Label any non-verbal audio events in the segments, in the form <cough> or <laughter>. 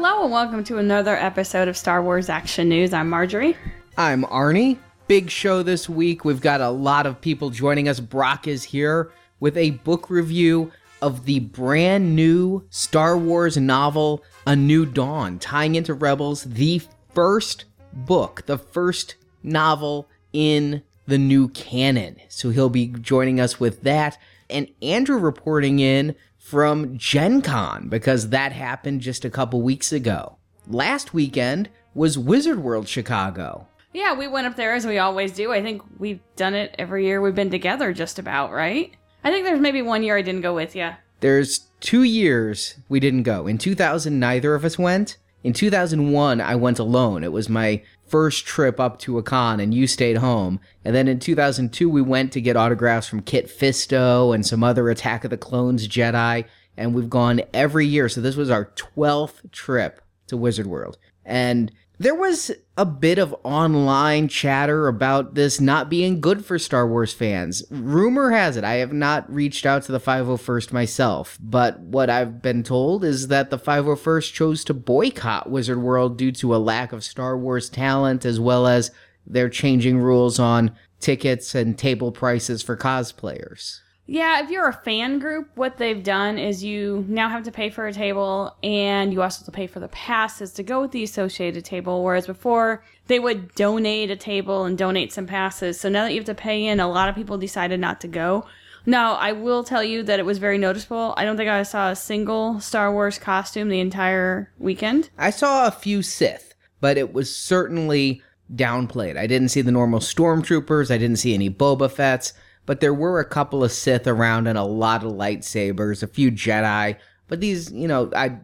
Hello and welcome to another episode of Star Wars Action News. I'm Marjorie. I'm Arnie. Big show this week. We've got a lot of people joining us. Brock is here with a book review of the brand new Star Wars novel, A New Dawn, tying into Rebels, the first book, the first novel in the new canon. So he'll be joining us with that. And Andrew reporting in from Gen Con because that happened just a couple weeks ago. Last weekend was Wizard World Chicago. Yeah, we went up there as we always do. I think we've done it every year we've been together, just about, right? I think there's maybe one year I didn't go with you. There's two years we didn't go. In 2000, neither of us went. In 2001, I went alone. It was my first trip up to a con, and you stayed home. And then in 2002, we went to get autographs from Kit Fisto and some other Attack of the Clones Jedi. And we've gone every year. So this was our 12th trip to Wizard World. And there was a bit of online chatter about this not being good for Star Wars fans. Rumor has it, I have not reached out to the 501st myself, but what I've been told is that the 501st chose to boycott Wizard World due to a lack of Star Wars talent, as well as their changing rules on tickets and table prices for cosplayers. Yeah, if you're a fan group, what they've done is you now have to pay for a table and you also have to pay for the passes to go with the associated table. Whereas before, they would donate a table and donate some passes. So now that you have to pay in, a lot of people decided not to go. Now, I will tell you that it was very noticeable. I don't think I saw a single Star Wars costume the entire weekend. I saw a few Sith, but it was certainly downplayed. I didn't see the normal stormtroopers, I didn't see any Boba Fett's but there were a couple of Sith around and a lot of lightsabers, a few Jedi. But these, you know, I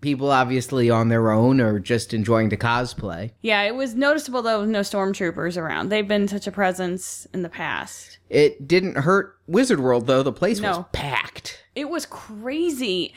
people obviously on their own or just enjoying to cosplay. Yeah, it was noticeable though with no stormtroopers around. They've been such a presence in the past. It didn't hurt Wizard World though. The place No. was packed. It was crazy.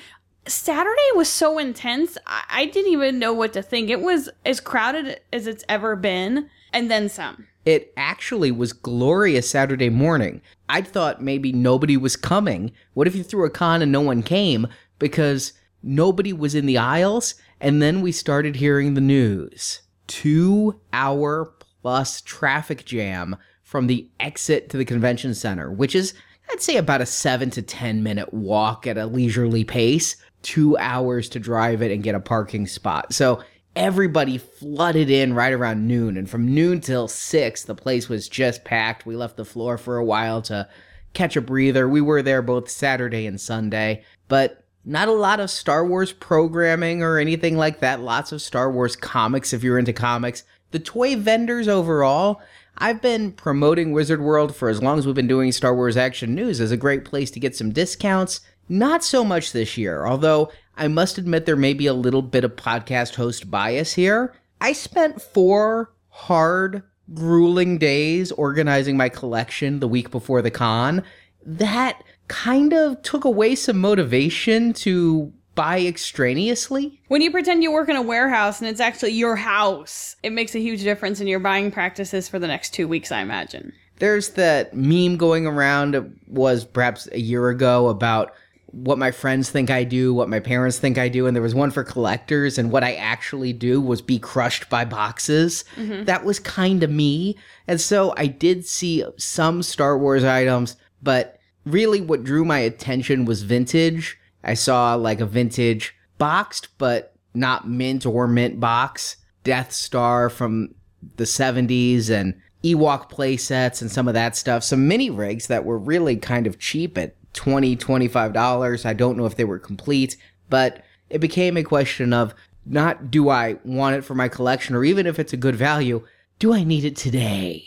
Saturday was so intense. I, I didn't even know what to think. It was as crowded as it's ever been, and then some. It actually was glorious Saturday morning. I thought maybe nobody was coming. What if you threw a con and no one came because nobody was in the aisles? And then we started hearing the news. Two hour plus traffic jam from the exit to the convention center, which is, I'd say, about a seven to 10 minute walk at a leisurely pace. Two hours to drive it and get a parking spot. So everybody flooded in right around noon. And from noon till 6 the place was just packed. We left the floor for a while to catch a breather. We were there both saturday and sunday. But not a lot of star wars programming or anything like that. Lots of star wars comics if you're into comics. The toy vendors overall I've been promoting Wizard World for as long as we've been doing Star Wars Action News as a great place to get some discounts. Not so much this year, although I must admit there may be a little bit of podcast host bias here. I spent four hard, grueling days organizing my collection the week before the con. That kind of took away some motivation to buy extraneously. When you pretend you work in a warehouse and it's actually your house, it makes a huge difference in your buying practices for the next two weeks, I imagine. There's that meme going around, it was perhaps a year ago, about what my friends think I do, what my parents think I do, and there was one for collectors, and what I actually do was be crushed by boxes. Mm-hmm. That was kind of me. And so I did see some Star Wars items, but really what drew my attention was vintage. I saw like a vintage boxed, but not mint or mint box, Death Star from the 70s and Ewok play sets and some of that stuff. Some mini rigs that were really kind of cheap at 20 $25. I don't know if they were complete, but it became a question of not do I want it for my collection or even if it's a good value, do I need it today?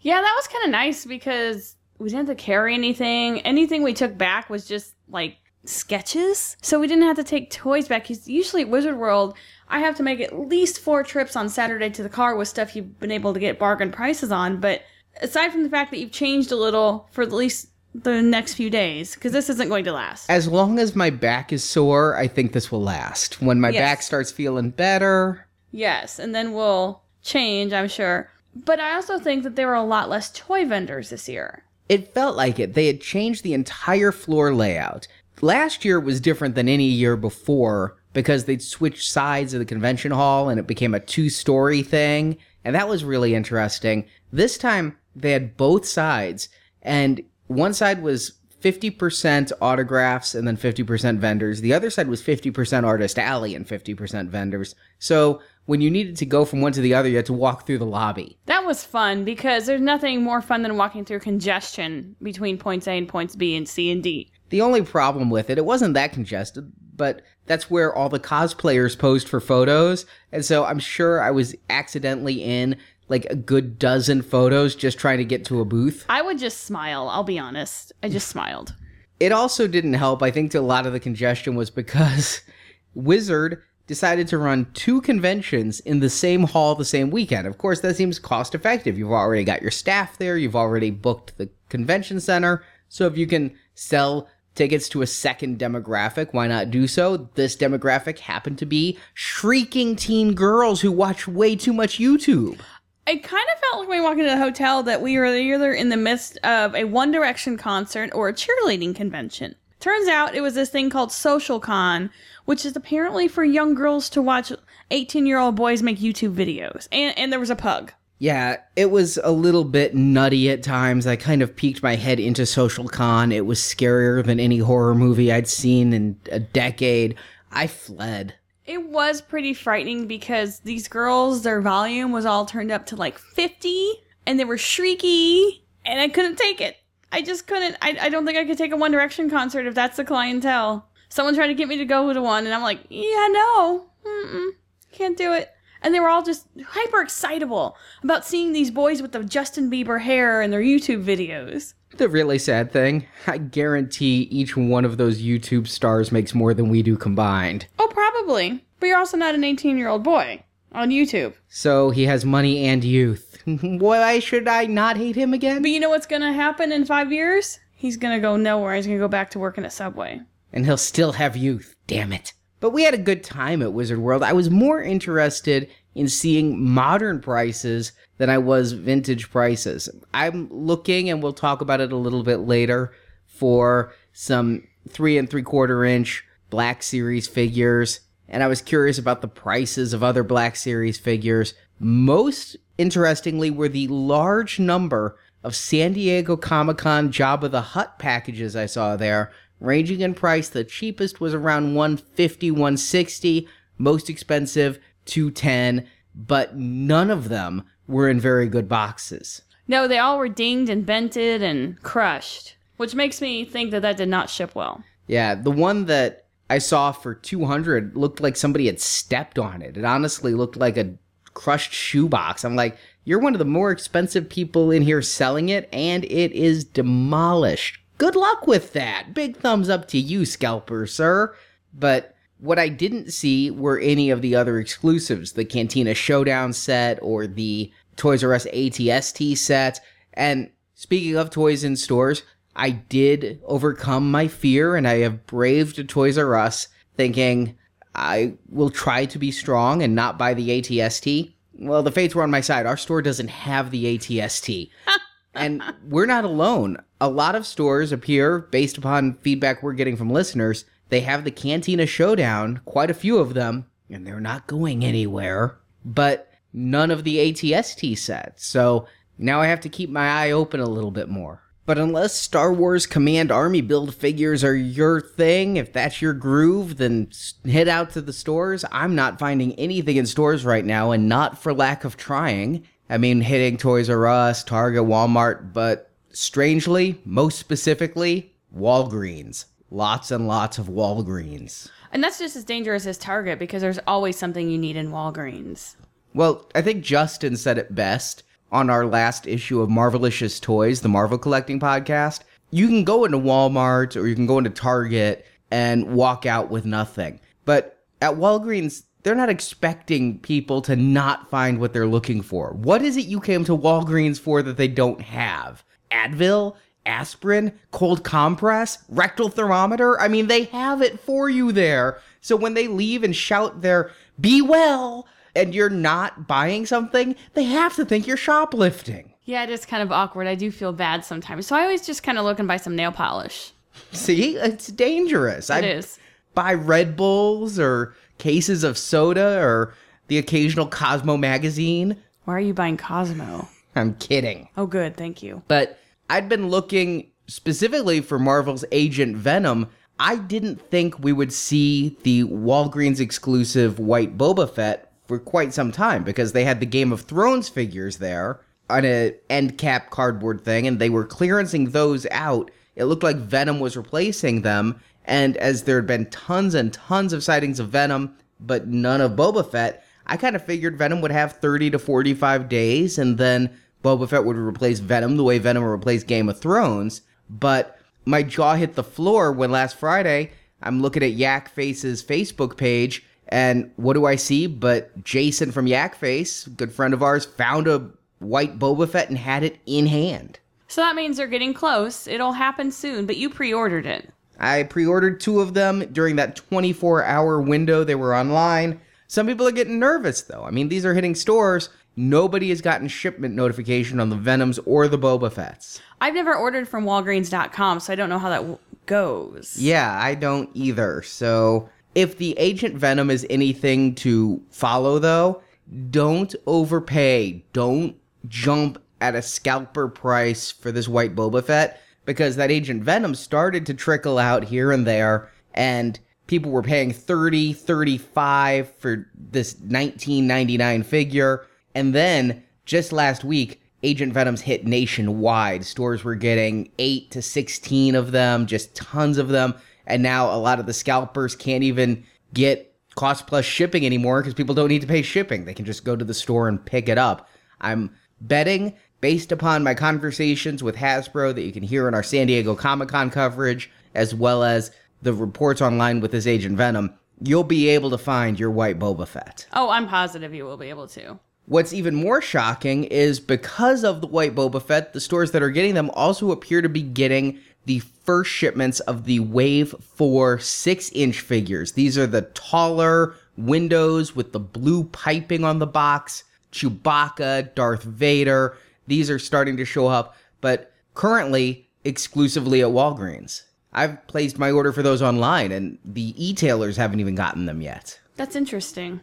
Yeah, that was kind of nice because we didn't have to carry anything. Anything we took back was just like sketches. So we didn't have to take toys back. usually at Wizard World, I have to make at least four trips on Saturday to the car with stuff you've been able to get bargain prices on. But aside from the fact that you've changed a little for at least the next few days, because this isn't going to last. As long as my back is sore, I think this will last. When my Yes. back starts feeling better, Yes, and then we'll change, I'm sure. But I also think that there were a lot less toy vendors this year. It felt like it. They had changed the entire floor layout. Last year was different than any year before because they'd switched sides of the convention hall and it became a two story thing. And that was really interesting. This time they had both sides and one side was 50% autographs and then 50% vendors. The other side was 50% artist alley and 50% vendors. So when you needed to go from one to the other, you had to walk through the lobby. That was fun because there's nothing more fun than walking through congestion between points A and points B and C and D. The only problem with it, it wasn't that congested, but that's where all the cosplayers posed for photos. And so I'm sure I was accidentally in like a good dozen photos just trying to get to a booth. I would just smile, I'll be honest. I just smiled. It also didn't help. I think a lot of the congestion was because <laughs> Wizard decided to run two conventions in the same hall the same weekend. Of course, that seems cost effective. You've already got your staff there, you've already booked the convention center. So if you can sell tickets to a second demographic, why not do so? This demographic happened to be shrieking teen girls who watch way too much YouTube. I kind of felt like when we walked into the hotel that we were either in the midst of a One Direction concert or a cheerleading convention. Turns out it was this thing called Social Con, which is apparently for young girls to watch 18 year old boys make YouTube videos. And, and there was a pug. Yeah, it was a little bit nutty at times. I kind of peeked my head into Social Con. It was scarier than any horror movie I'd seen in a decade. I fled. It was pretty frightening because these girls, their volume was all turned up to like 50 and they were shrieky and I couldn't take it. I just couldn't. I, I don't think I could take a One Direction concert if that's the clientele. Someone tried to get me to go to one and I'm like, yeah, no, Mm-mm, can't do it. And they were all just hyper excitable about seeing these boys with the Justin Bieber hair in their YouTube videos. The really sad thing, I guarantee each one of those YouTube stars makes more than we do combined. Oh, probably. But you're also not an 18 year old boy on YouTube. So he has money and youth. <laughs> Why should I not hate him again? But you know what's gonna happen in five years? He's gonna go nowhere. He's gonna go back to working at Subway. and he'll still have youth. Damn it. But we had a good time at Wizard World. I was more interested in seeing modern prices than I was vintage prices. I'm looking, and we'll talk about it a little bit later, for some three and three quarter inch Black Series figures. And I was curious about the prices of other Black Series figures. Most interestingly were the large number of San Diego Comic Con Jabba the Hutt packages I saw there, ranging in price. The cheapest was around 150, 160, most expensive 210, but none of them were in very good boxes. No, they all were dinged and bented and crushed, which makes me think that that did not ship well. Yeah, the one that I saw for 200 looked like somebody had stepped on it. It honestly looked like a crushed shoebox. I'm like, you're one of the more expensive people in here selling it, and it is demolished. Good luck with that. Big thumbs up to you, scalper, sir. But what I didn't see were any of the other exclusives the Cantina Showdown set or the Toys R Us ATST set. And speaking of toys in stores, I did overcome my fear and I have braved Toys R Us thinking I will try to be strong and not buy the ATST. Well, the fates were on my side. Our store doesn't have the ATST. <laughs> and we're not alone. A lot of stores appear, based upon feedback we're getting from listeners, they have the Cantina Showdown, quite a few of them, and they're not going anywhere. But none of the ATST sets. So now I have to keep my eye open a little bit more. But unless Star Wars Command Army build figures are your thing, if that's your groove, then head out to the stores. I'm not finding anything in stores right now, and not for lack of trying. I mean, hitting Toys R Us, Target, Walmart, but strangely, most specifically, Walgreens. Lots and lots of Walgreens. And that's just as dangerous as Target because there's always something you need in Walgreens. Well, I think Justin said it best on our last issue of Marvelicious Toys, the Marvel Collecting Podcast. You can go into Walmart or you can go into Target and walk out with nothing. But at Walgreens, they're not expecting people to not find what they're looking for. What is it you came to Walgreens for that they don't have? Advil? Aspirin? Cold compress? Rectal thermometer? I mean, they have it for you there. So when they leave and shout their, be well, and you're not buying something, they have to think you're shoplifting. Yeah, it is kind of awkward. I do feel bad sometimes. So I always just kind of look and buy some nail polish. See, it's dangerous. It I is. buy Red Bulls or cases of soda or the occasional Cosmo magazine. Why are you buying Cosmo? I'm kidding. Oh, good. Thank you. But I'd been looking specifically for Marvel's Agent Venom. I didn't think we would see the Walgreens exclusive white Boba Fett for quite some time because they had the Game of Thrones figures there on a end cap cardboard thing and they were clearancing those out. It looked like Venom was replacing them. And as there had been tons and tons of sightings of Venom, but none of Boba Fett, I kind of figured Venom would have 30 to 45 days and then Boba Fett would replace Venom the way Venom replaced Game of Thrones. But my jaw hit the floor when last Friday I'm looking at Yak Face's Facebook page and what do I see? But Jason from Yak Face, good friend of ours, found a white Boba Fett and had it in hand. So that means they're getting close. It'll happen soon, but you pre ordered it. I pre ordered two of them during that 24 hour window they were online. Some people are getting nervous though. I mean, these are hitting stores. Nobody has gotten shipment notification on the Venoms or the Boba Fetts. I've never ordered from Walgreens.com, so I don't know how that w- goes. Yeah, I don't either. So if the Agent Venom is anything to follow, though, don't overpay. Don't jump at a scalper price for this white Boba Fett because that Agent Venom started to trickle out here and there, and people were paying 30 35 for this 1999 figure. And then just last week, Agent Venom's hit nationwide. Stores were getting 8 to 16 of them, just tons of them and now a lot of the scalpers can't even get cost plus shipping anymore because people don't need to pay shipping. They can just go to the store and pick it up. I'm betting based upon my conversations with Hasbro that you can hear in our San Diego Comic Con coverage, as well as the reports online with this Agent Venom, you'll be able to find your white Boba Fett. Oh, I'm positive you will be able to. What's even more shocking is because of the white Boba Fett, the stores that are getting them also appear to be getting the first shipments of the Wave 4 6 inch figures. These are the taller windows with the blue piping on the box, Chewbacca, Darth Vader. These are starting to show up, but currently exclusively at Walgreens. I've placed my order for those online, and the e-tailers haven't even gotten them yet. That's interesting.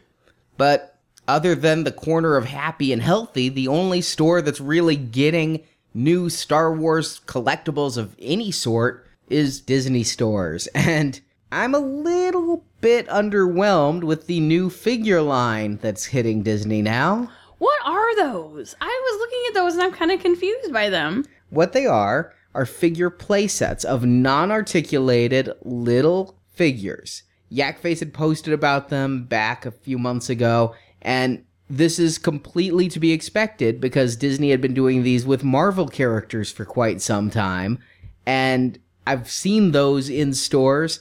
But other than the corner of Happy and Healthy, the only store that's really getting new Star Wars collectibles of any sort is Disney stores. <laughs> And I'm a little bit underwhelmed with the new figure line that's hitting Disney now. What are those? I was looking at those and I'm kind of confused by them. What they are are figure playsets of non articulated little figures. Yakface had posted about them back a few months ago, and this is completely to be expected because Disney had been doing these with Marvel characters for quite some time. And I've seen those in stores.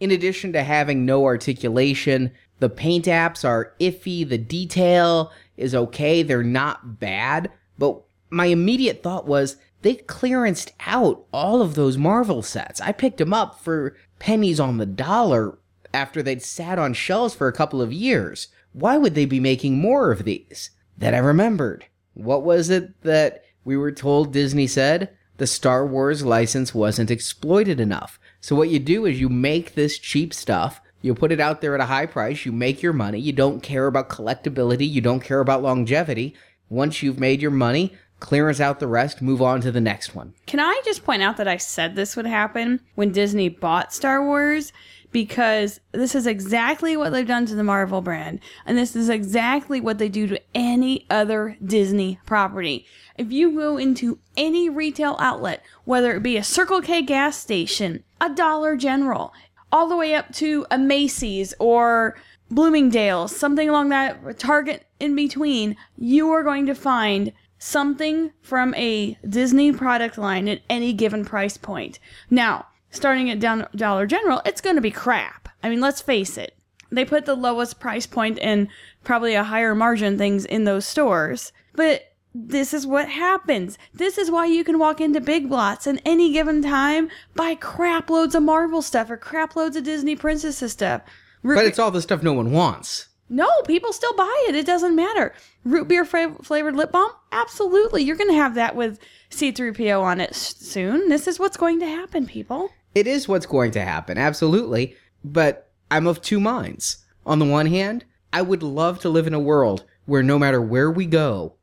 In addition to having no articulation, the paint apps are iffy, the detail is okay, they're not bad. But my immediate thought was they clearanced out all of those Marvel sets. I picked them up for pennies on the dollar after they'd sat on shelves for a couple of years. Why would they be making more of these? Then I remembered. What was it that we were told Disney said the Star Wars license wasn't exploited enough. So what you do is you make this cheap stuff, you put it out there at a high price, you make your money, you don't care about collectability, you don't care about longevity. Once you've made your money, clearance out the rest, move on to the next one. Can I just point out that I said this would happen when Disney bought Star Wars? Because this is exactly what they've done to the Marvel brand. And this is exactly what they do to any other Disney property. If you go into any retail outlet, whether it be a Circle K gas station, a Dollar General, all the way up to a Macy's or Bloomingdale's, something along that Target in between, you are going to find something from a Disney product line at any given price point. Now, starting at Don- Dollar General, it's going to be crap. I mean, let's face it. They put the lowest price point and probably a higher margin things in those stores. But this is what happens. This is why you can walk into Big Lots at any given time, buy crap loads of Marvel stuff or crap loads of Disney princesses stuff. Root But it's all the stuff no one wants. no, people still buy it. It doesn't matter. Root beer flavored lip balm? Absolutely. You're going to have that with C3PO on it s- soon. This is what's going to happen, people. It is what's going to happen, absolutely. But I'm of two minds. On the one hand, I would love to live in a world where no matter where we go,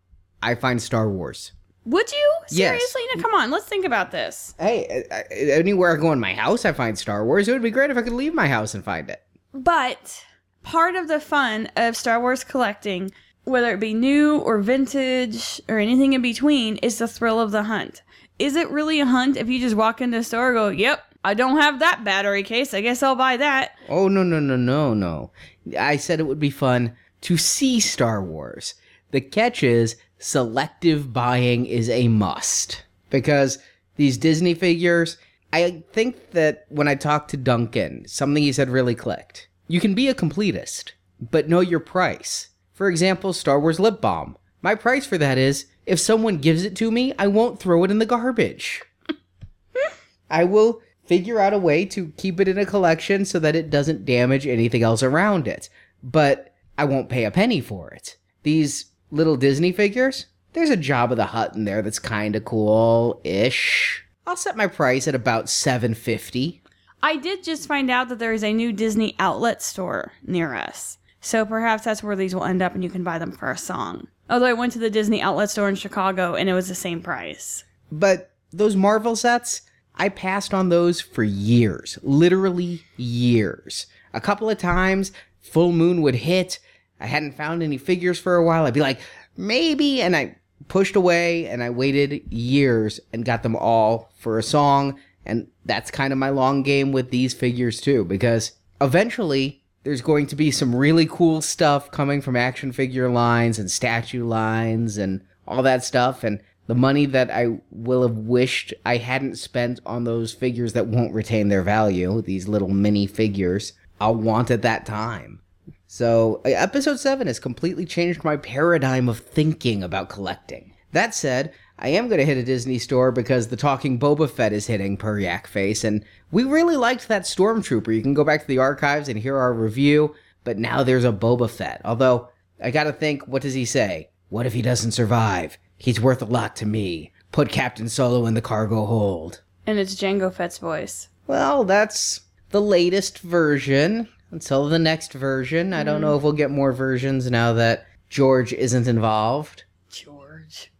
I find Star Wars. Would you? Yes. Seriously? Now, come on. Let's think about this. Hey, I- I- anywhere I go in my house, I find Star Wars. It would be great if I could leave my house and find it. But part of the fun of Star Wars collecting, whether it be new or vintage or anything in between, is the thrill of the hunt. Is it really a hunt if you just walk into a store and go, yep, I don't have that battery case. I guess I'll buy that. Oh, no, no, no, no, no. I said it would be fun to see Star Wars. The catch is selective buying is a must. Because these Disney figures, I think that when I talked to Duncan, something he said really clicked. You can be a completist, but know your price. For example, Star Wars lip balm. My price for that is if someone gives it to me, I won't throw it in the garbage. <laughs> I will figure out a way to keep it in a collection so that it doesn't damage anything else around it. But I won't pay a penny for it. These little Disney figures, there's a Jabba the Hutt in there that's kind of cool-ish. I'll set my price at about 750. I did just find out that there is a new Disney outlet store near us. So perhaps that's where these will end up and you can buy them for a song. Although I went to the Disney outlet store in Chicago and it was the same price. But those Marvel sets, I passed on those for years. Literally years. A couple of times, full moon would hit. I hadn't found any figures for a while. I'd be like, maybe. And I pushed away and I waited years and got them all for a song. And that's kind of my long game with these figures too, because eventually there's going to be some really cool stuff coming from action figure lines and statue lines and all that stuff. And the money that I will have wished I hadn't spent on those figures that won't retain their value, these little mini figures, I'll want at that time. So, uh, episode 7 has completely changed my paradigm of thinking about collecting. That said, I am going to hit a Disney store because the talking Boba Fett is hitting per Yak Face, and we really liked that Stormtrooper. You can go back to the archives and hear our review, but now there's a Boba Fett. Although, I gotta think, what does he say? What if he doesn't survive? He's worth a lot to me. Put Captain Solo in the cargo hold. And it's Jango Fett's voice. Well, that's the latest version. Until the next version. I don't hmm. know if we'll get more versions now that George isn't involved. George.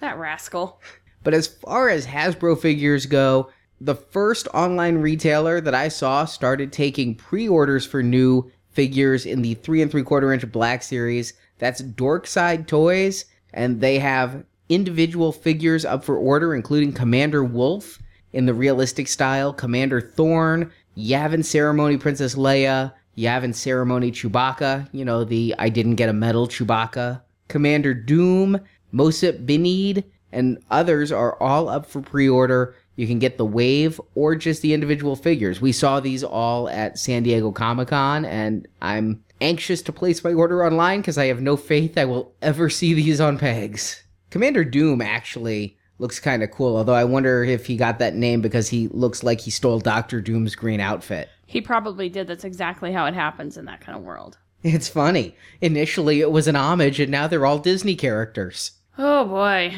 That rascal. <laughs> But as far as Hasbro figures go, the first online retailer that I saw started taking pre-orders for new figures in the three and three quarter inch Black Series. That's Dorkside Toys, and they have individual figures up for order, including Commander Wolffe in the realistic style, Commander Thorn, Yavin Ceremony Princess Leia, Yavin Ceremony Chewbacca, you know, the I didn't get a medal Chewbacca, Commander Doom, Mosep Binneed, and others are all up for pre order. You can get the wave or just the individual figures. We saw these all at San Diego Comic Con, and I'm anxious to place my order online because I have no faith I will ever see these on pegs. Commander Doom actually looks kind of cool, although I wonder if he got that name because he looks like he stole Doctor Doom's green outfit. He probably did. That's exactly how it happens in that kind of world. It's funny. Initially, it was an homage, and now they're all Disney characters. Oh boy.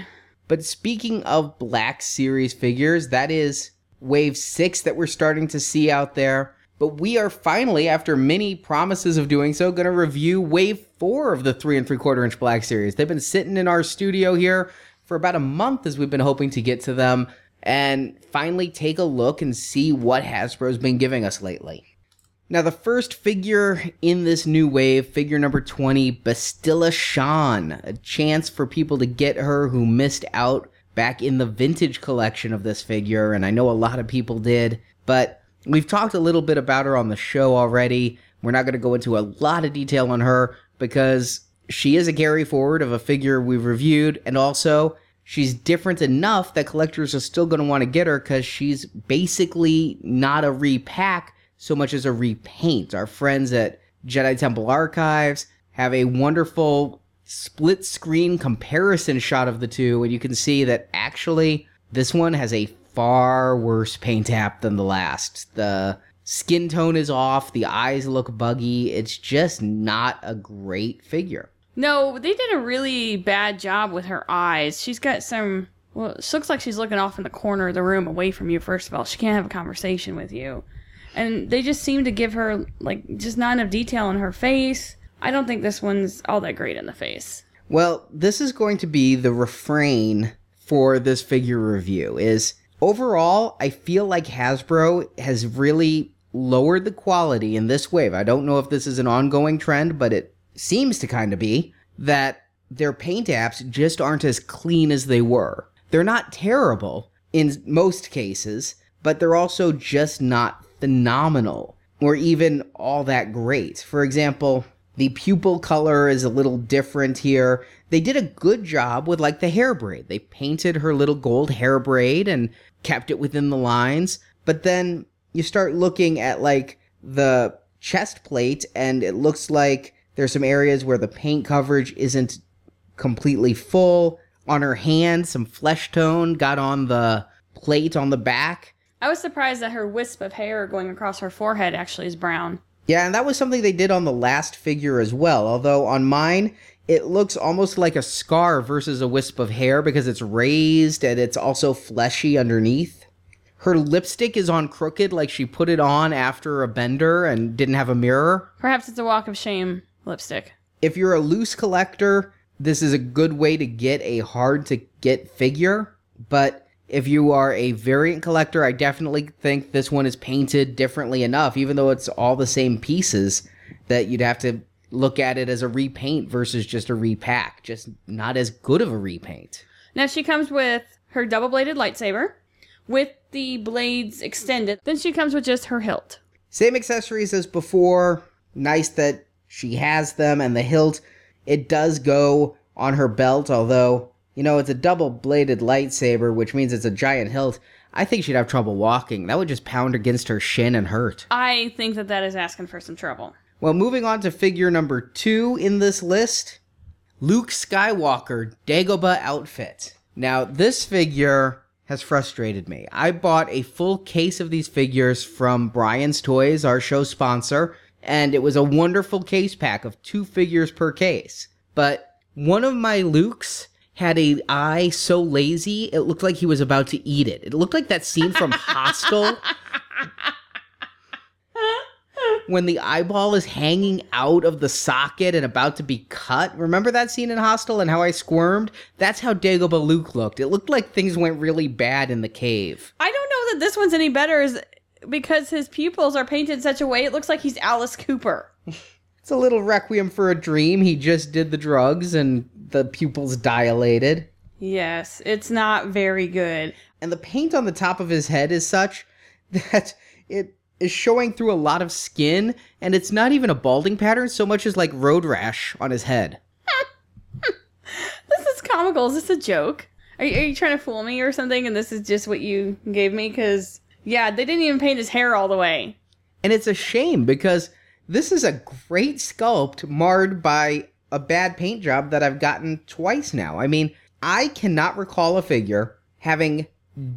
But speaking of Black Series figures, that is wave six that we're starting to see out there. But we are finally, after many promises of doing so, going to review wave four of the three and three quarter inch Black Series. They've been sitting in our studio here for about a month as we've been hoping to get to them and finally take a look and see what Hasbro's been giving us lately. Now, the first figure in this new wave, figure number 20, Bastila Shan, a chance for people to get her who missed out back in the vintage collection of this figure, and I know a lot of people did, but we've talked a little bit about her on the show already. We're not going to go into a lot of detail on her because she is a carry forward of a figure we've reviewed, and also she's different enough that collectors are still going to want to get her because she's basically not a repack so much as a repaint. Our friends at Jedi Temple Archives have a wonderful split screen comparison shot of the two, and you can see that actually this one has a far worse paint app than the last. The skin tone is off, the eyes look buggy. It's just not a great figure. No, they did a really bad job with her eyes. She's got some. Well, she looks like she's looking off in the corner of the room away from you, first of all. She can't have a conversation with you. And they just seem to give her, like, just not enough detail in her face. I don't think this one's all that great in the face. Well, this is going to be the refrain for this figure review is overall, I feel like Hasbro has really lowered the quality in this wave. I don't know if this is an ongoing trend, but it seems to kind of be that their paint apps just aren't as clean as they were. They're not terrible in most cases, but they're also just not phenomenal or even all that great. For example, the pupil color is a little different here. They did a good job with like the hair braid. They painted her little gold hair braid and kept it within the lines. But then you start looking at like the chest plate and it looks like there's some areas where the paint coverage isn't completely full. On her hand, some flesh tone got on the plate on the back. I was surprised that her wisp of hair going across her forehead actually is brown. Yeah, and that was something they did on the last figure as well. Although on mine, it looks almost like a scar versus a wisp of hair because it's raised and it's also fleshy underneath. Her lipstick is on crooked, like she put it on after a bender and didn't have a mirror. Perhaps it's a walk of shame lipstick. If you're a loose collector, this is a good way to get a hard to get figure. But if you are a variant collector, I definitely think this one is painted differently enough, even though it's all the same pieces, that you'd have to look at it as a repaint versus just a repack. Just not as good of a repaint. Now she comes with her double bladed lightsaber with the blades extended. Then she comes with just her hilt. Same accessories as before. Nice that she has them, and the hilt, it does go on her belt, although, you know, it's a double bladed lightsaber, which means it's a giant hilt. I think she'd have trouble walking. That would just pound against her shin and hurt. I think that that is asking for some trouble. Well, moving on to figure number two in this list Luke Skywalker Dagobah outfit. Now, this figure has frustrated me. I bought a full case of these figures from Brian's Toys, our show sponsor, and it was a wonderful case pack of two figures per case. But one of my Lukes had a eye so lazy it looked like he was about to eat it. It looked like that scene from <laughs> Hostel when the eyeball is hanging out of the socket and about to be cut. Remember that scene in Hostel and how I squirmed? That's how Dagobah Luke looked. It looked like things went really bad in the cave. I don't know that this one's any better is because his pupils are painted in such a way it looks like he's Alice Cooper. <laughs> It's a little requiem for a dream. He just did the drugs and the pupils dilated. Yes, it's not very good. And the paint on the top of his head is such <laughs> that it is showing through a lot of skin, and it's not even a balding pattern so much as like road rash on his head. <laughs> This is comical. Is this a joke? Are you, are you trying to fool me or something? And this is just what you gave me? Because, yeah, they didn't even paint his hair all the way. And it's a shame because this is a great sculpt marred by a bad paint job that I've gotten twice now. I mean, I cannot recall a figure having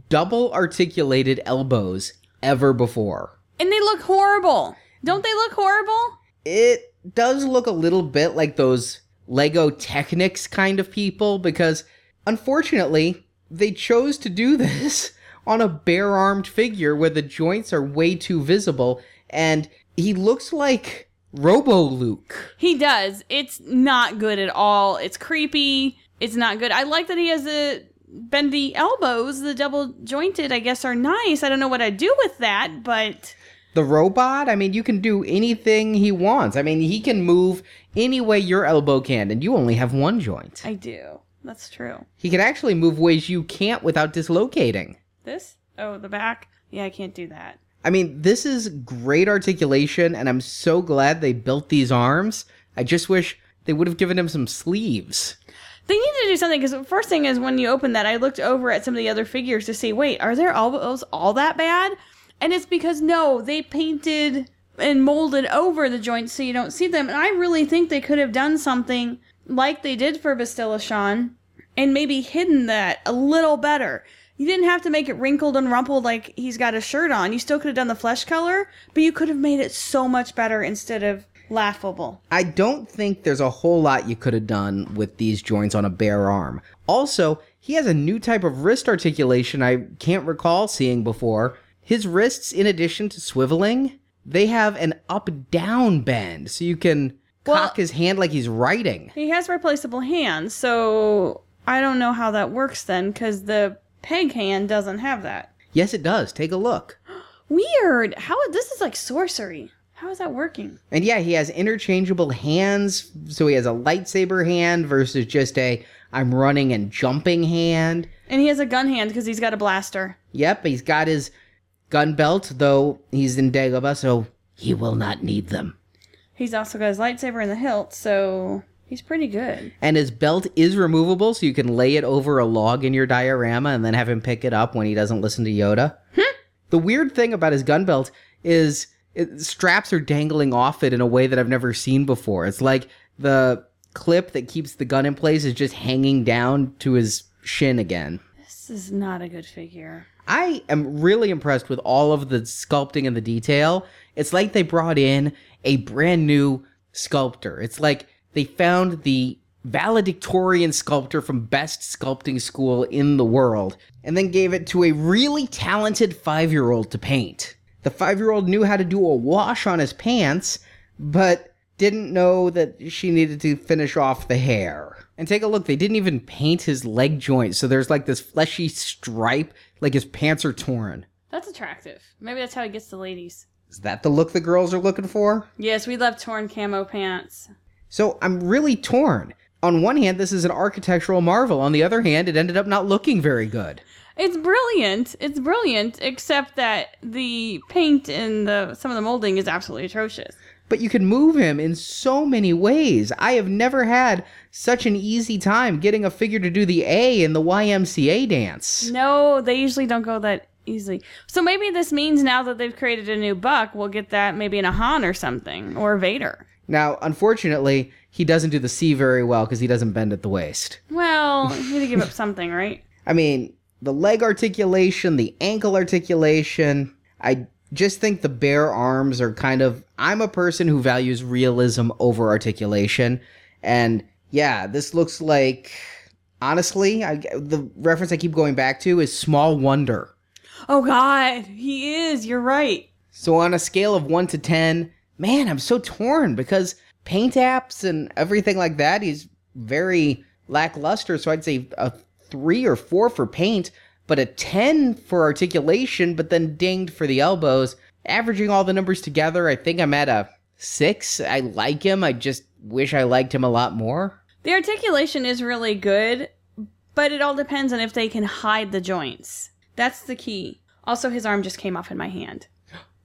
double articulated elbows ever before. And they look horrible. Don't they look horrible? It does look a little bit like those Lego Technics kind of people because unfortunately, they chose to do <laughs> this on a bare armed figure where the joints are way too visible, and he looks like Robo Luke. He does. It's not good at all. It's creepy. It's not good. I like that he has the bendy elbows. The double jointed, I guess, are nice. I don't know what I'd do with that, but The robot, I mean, you can do anything he wants. I mean, he can move any way your elbow can, and you only have one joint. I do. That's true. He can actually move ways you can't without dislocating. This? Oh, the back? Yeah, I can't do that. I mean, this is great articulation, and I'm so glad they built these arms. I just wish they would have given him some sleeves. They need to do something because the first thing is when you open that, I looked over at some of the other figures to see, wait, are their elbows all that bad? And it's because no, they painted and molded over the joints so you don't see them. And I really think they could have done something like they did for Bastila Shan and maybe hidden that a little better. You didn't have to make it wrinkled and rumpled like he's got a shirt on. You still could have done the flesh color, but you could have made it so much better instead of laughable. I don't think there's a whole lot you could have done with these joints on a bare arm. Also, he has a new type of wrist articulation I can't recall seeing before. His wrists, in addition to swiveling, they have an up down bend, so you can Well- cock his hand like he's writing. He has replaceable hands, so I don't know how that works then, because the peg hand doesn't have that. Yes, it does. Take a look. <gasps> Weird. How this is like sorcery. How is that working? And yeah, he has interchangeable hands. So he has a lightsaber hand versus just a I'm running and jumping hand. And he has a gun hand because he's got a blaster. Yep, he's got his gun belt, though he's in Dagobah, so he will not need them. He's also got his lightsaber in the hilt, so he's pretty good. And his belt is removable, so you can lay it over a log in your diorama and then have him pick it up when he doesn't listen to Yoda. Hmm? the weird thing about his gun belt is it, straps are dangling off it in a way that I've never seen before. It's like the clip that keeps the gun in place is just hanging down to his shin again. This is not a good figure. I am really impressed with all of the sculpting and the detail. It's like they brought in a brand new sculptor. It's like they found the valedictorian sculptor from best sculpting school in the world and then gave it to a really talented five year old to paint. The five year old knew how to do a wash on his pants, but didn't know that she needed to finish off the hair. And take a look, they didn't even paint his leg joint, so there's like this fleshy stripe, like his pants are torn. That's attractive. Maybe that's how he gets the ladies. Is that the look the girls are looking for? Yes, we love torn camo pants. So I'm really torn. On one hand, this is an architectural marvel. On the other hand, it ended up not looking very good. It's brilliant. It's brilliant, except that the paint and the some of the molding is absolutely atrocious. But you can move him in so many ways. I have never had such an easy time getting a figure to do the A in the YMCA dance. No, they usually don't go that easily. So maybe this means now that they've created a new Buck, we'll get that maybe in a Han or something or Vader. Now, unfortunately, he doesn't do the C very well because he doesn't bend at the waist. Well, <laughs> you need to give up something, right? I mean, the leg articulation, the ankle articulation, I just think the bare arms are kind of. I'm a person who values realism over articulation. And yeah, this looks like. Honestly, I, the reference I keep going back to is Small Wonder. Oh God, he is. You're right. So on a scale of 1 to 10, man, I'm so torn because paint apps and everything like that is very lackluster. So I'd say a 3 or 4 for paint, but a 10 for articulation, but then dinged for the elbows. Averaging all the numbers together, I think I'm at a 6. I like him. I just wish I liked him a lot more. The articulation is really good, but it all depends on if they can hide the joints. That's the key. Also, his arm just came off in my hand.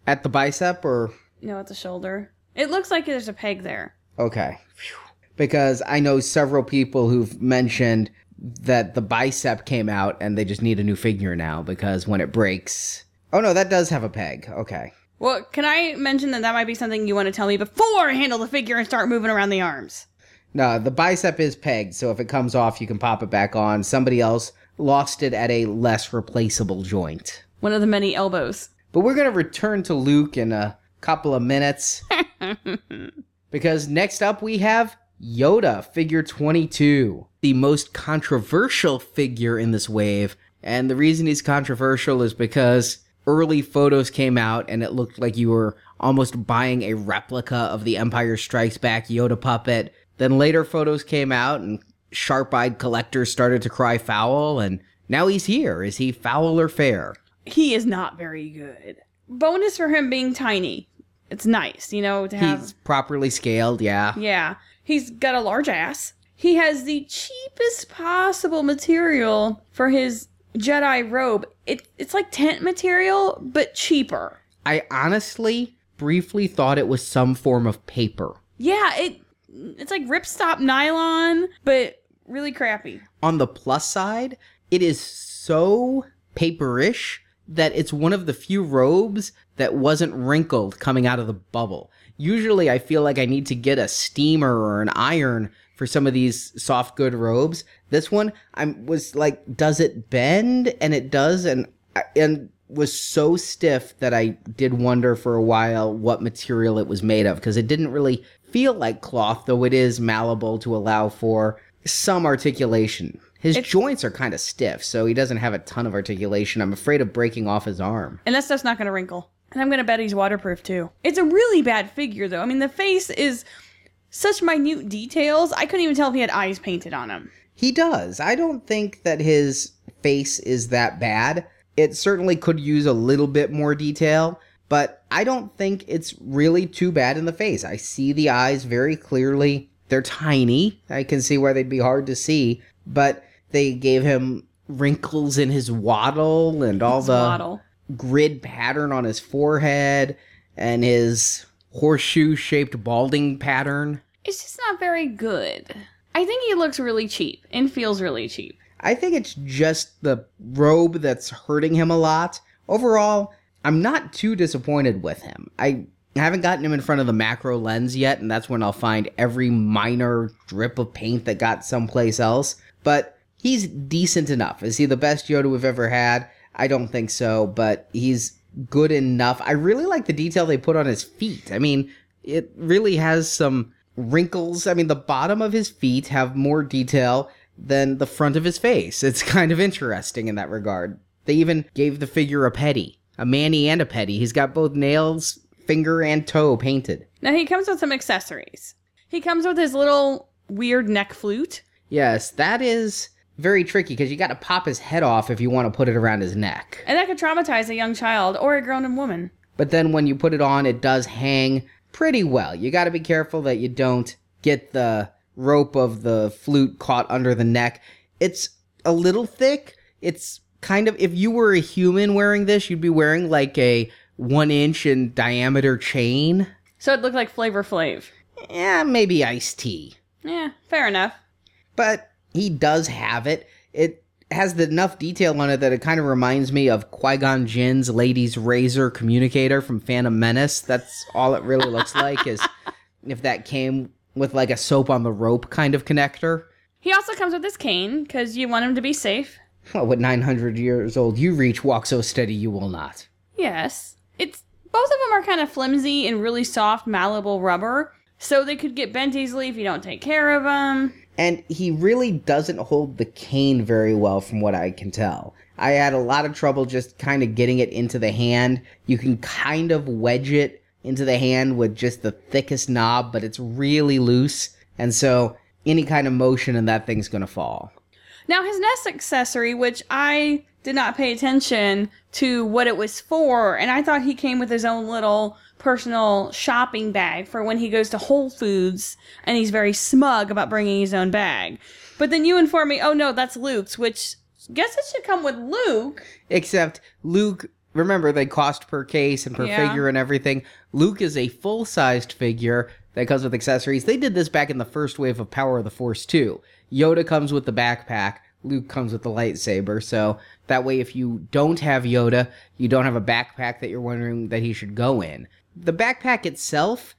At the bicep or No, at the shoulder. It looks like there's a peg there. Okay. Because I know several people who've mentioned that the bicep came out and they just need a new figure now because when it breaks. Oh no, that does have a peg. Okay. Well, can I mention that that might be something you want to tell me before I handle the figure and start moving around the arms? No, the bicep is pegged, so if it comes off, you can pop it back on. Somebody else lost it at a less replaceable joint. One of the many elbows. But we're going to return to Luke in a couple of minutes. <laughs> because next up we have Yoda, figure 22, the most controversial figure in this wave. And the reason he's controversial is because early photos came out and it looked like you were almost buying a replica of the Empire Strikes Back Yoda puppet. Then later photos came out and sharp eyed collectors started to cry foul, and now he's here. Is he foul or fair? He is not very good. Bonus for him being tiny. It's nice, you know, to have. He's properly scaled, yeah. Yeah. He's got a large ass. He has the cheapest possible material for his Jedi robe. It, it's like tent material, but cheaper. I honestly briefly thought it was some form of paper. Yeah, it it's like ripstop nylon, but really crappy. On the plus side, it is so paperish that it's one of the few robes that wasn't wrinkled coming out of the bubble. Usually, I feel like I need to get a steamer or an iron for some of these soft good robes. This one, I was like, does it bend? And it does, and and was so stiff that I did wonder for a while what material it was made of because it didn't really feel like cloth, though it is malleable to allow for some articulation. His It's- joints are kind of stiff, so he doesn't have a ton of articulation. I'm afraid of breaking off his arm. And that stuff's not going to wrinkle. And I'm going to bet he's waterproof too. It's a really bad figure though. I mean, the face is such minute details. I couldn't even tell if he had eyes painted on him. He does. I don't think that his face is that bad. It certainly could use a little bit more detail, but I don't think it's really too bad in the face. I see the eyes very clearly. They're tiny. I can see where they'd be hard to see, but they gave him wrinkles in his waddle and all the Waddle. Grid pattern on his forehead and his horseshoe shaped balding pattern. It's just not very good. I think he looks really cheap and feels really cheap. I think it's just the robe that's hurting him a lot. Overall, I'm not too disappointed with him. I haven't gotten him in front of the macro lens yet, and that's when I'll find every minor drip of paint that got someplace else. But he's decent enough. Is he the best Yoda we've ever had? I don't think so, but he's good enough. I really like the detail they put on his feet. I mean, it really has some wrinkles. I mean, the bottom of his feet have more detail than the front of his face. It's <laughs> kind of interesting in that regard. They even gave the figure a petty, a mani and a petty. He's got both nails, finger, and toe painted. Now he comes with some accessories. He comes with his little weird neck flute. Yes, that is very tricky because you got to pop his head off if you want to put it around his neck. And that could traumatize a young child or a grown woman. But then when you put it on, it does hang pretty well. You got to be careful that you don't get the rope of the flute caught under the neck. It's a little thick. It's kind of, if you were a human wearing this, you'd be wearing like a one inch in diameter chain. So it looked like Flavor Flav. Yeah, maybe iced tea. Yeah, fair enough. but he does have it. It has the, enough detail on it that it kind of reminds me of Qui Gon Jinn's Lady's Razor communicator from Phantom Menace. That's all it really looks like. Is <laughs> if that came with like a soap on the rope kind of connector. He also comes with his cane because you want him to be safe. Well, what 900 years old you reach, walk so steady you will not. Yes. It's both of them are kind of flimsy and really soft, malleable rubber, so they could get bent easily if you don't take care of them. And he really doesn't hold the cane very well, from what I can tell. I had a lot of trouble just kind of getting it into the hand. You can kind of wedge it into the hand with just the thickest knob, but it's really loose. And so any kind of motion and that thing's gonna fall. Now his nest accessory, which I did not pay attention to what it was for, and I thought he came with his own little personal shopping bag for when he goes to Whole Foods and he's very smug about bringing his own bag. But then you inform me, oh no, that's Luke's, which guess it should come with Luke. Except Luke, remember they cost per case and per Yeah. figure and everything. Luke is a full sized figure that comes with accessories. They did this back in the first wave of Power of the Force too. Yoda comes with the backpack. Luke comes with the lightsaber. So that way, if you don't have Yoda, you don't have a backpack that you're wondering that he should go in. The backpack itself,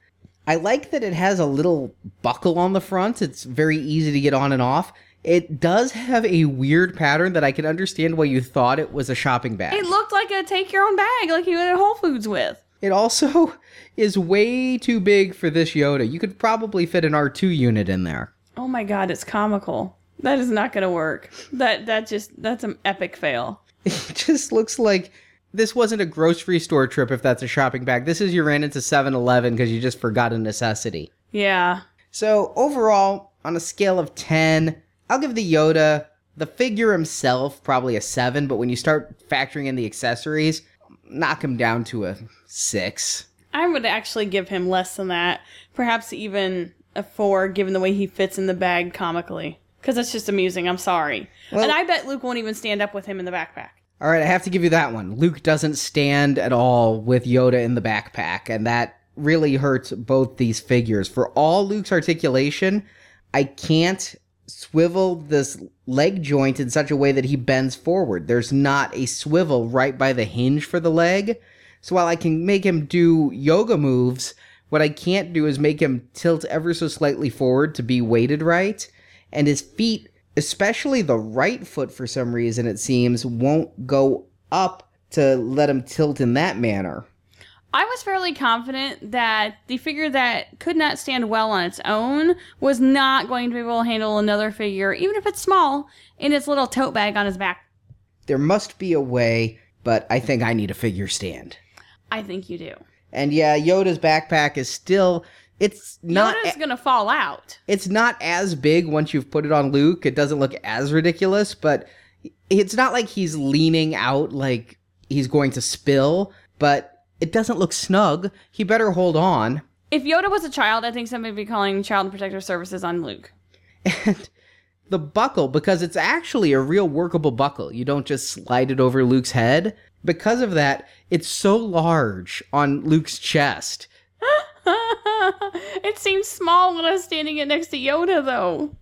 I like that it has a little buckle on the front. It's very easy to get on and off. It does have a weird pattern that I can understand why you thought it was a shopping bag. It looked like a take your own bag, like you went at Whole Foods with. It also <laughs> is way too big for this Yoda. You could probably fit an R2 unit in there. Oh my god, it's comical. That is not going to work. That that just that's an epic fail. <laughs> It just looks like this wasn't a grocery store trip if that's a shopping bag. This is you ran into 7-Eleven because you just forgot a necessity. Yeah. So overall, on a scale of 10, I'll give the Yoda, the figure himself, probably a 7, but when you start factoring in the accessories, knock him down to a 6. I would actually give him less than that. Perhaps even a 4 given the way he fits in the bag comically. Cuz that's just amusing. I'm sorry. Well- and I bet Luke won't even stand up with him in the backpack. All right, I have to give you that one. Luke doesn't stand at all with Yoda in the backpack, and that really hurts both these figures. For all Luke's articulation, I can't swivel this leg joint in such a way that he bends forward. There's not a swivel right by the hinge for the leg. So while I can make him do yoga moves, what I can't do is make him tilt ever so slightly forward to be weighted right. And his feet, especially the right foot for some reason, it seems, won't go up to let him tilt in that manner. I was fairly confident that the figure that could not stand well on its own was not going to be able to handle another figure, even if it's small, in its little tote bag on his back. There must be a way, but I think I need a figure stand. I think you do. And yeah, Yoda's backpack is still it's not Yoda's gonna fall out. it's not as big once you've put it on Luke. It doesn't look as ridiculous, but it's not like he's leaning out like he's going to spill, but it doesn't look snug. He better hold on. If Yoda was a child, I think somebody would be calling Child Protective Services on Luke. And the buckle, because it's actually a real workable buckle. You don't just slide it over Luke's head. Because of that, it's so large on Luke's chest. <laughs> it seems small when I was standing it next to Yoda, though.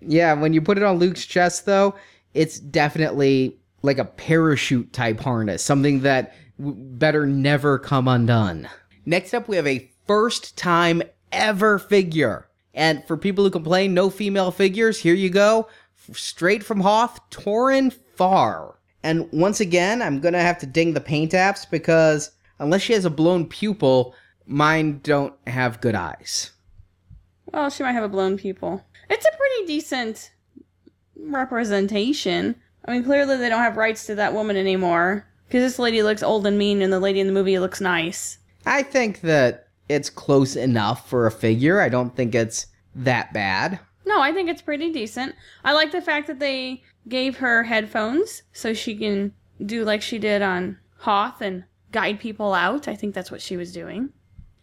Yeah, when you put it on Luke's chest, though, it's definitely like a parachute type harness, something that better never come undone. Next up, we have a first time ever figure. And for people who complain, no female figures, here you go. Straight from Hoth, Toryn Farr. And once again, I'm gonna have to ding the paint apps because unless she has a blown pupil, mine don't have good eyes. Well, she might have a blown pupil. It's a pretty decent representation. I mean, clearly they don't have rights to that woman anymore. Because this lady looks old and mean, and the lady in the movie looks nice. I think that it's close enough for a figure. I don't think it's that bad. No, I think it's pretty decent. I like the fact that they gave her headphones so she can do like she did on Hoth and guide people out. I think that's what she was doing.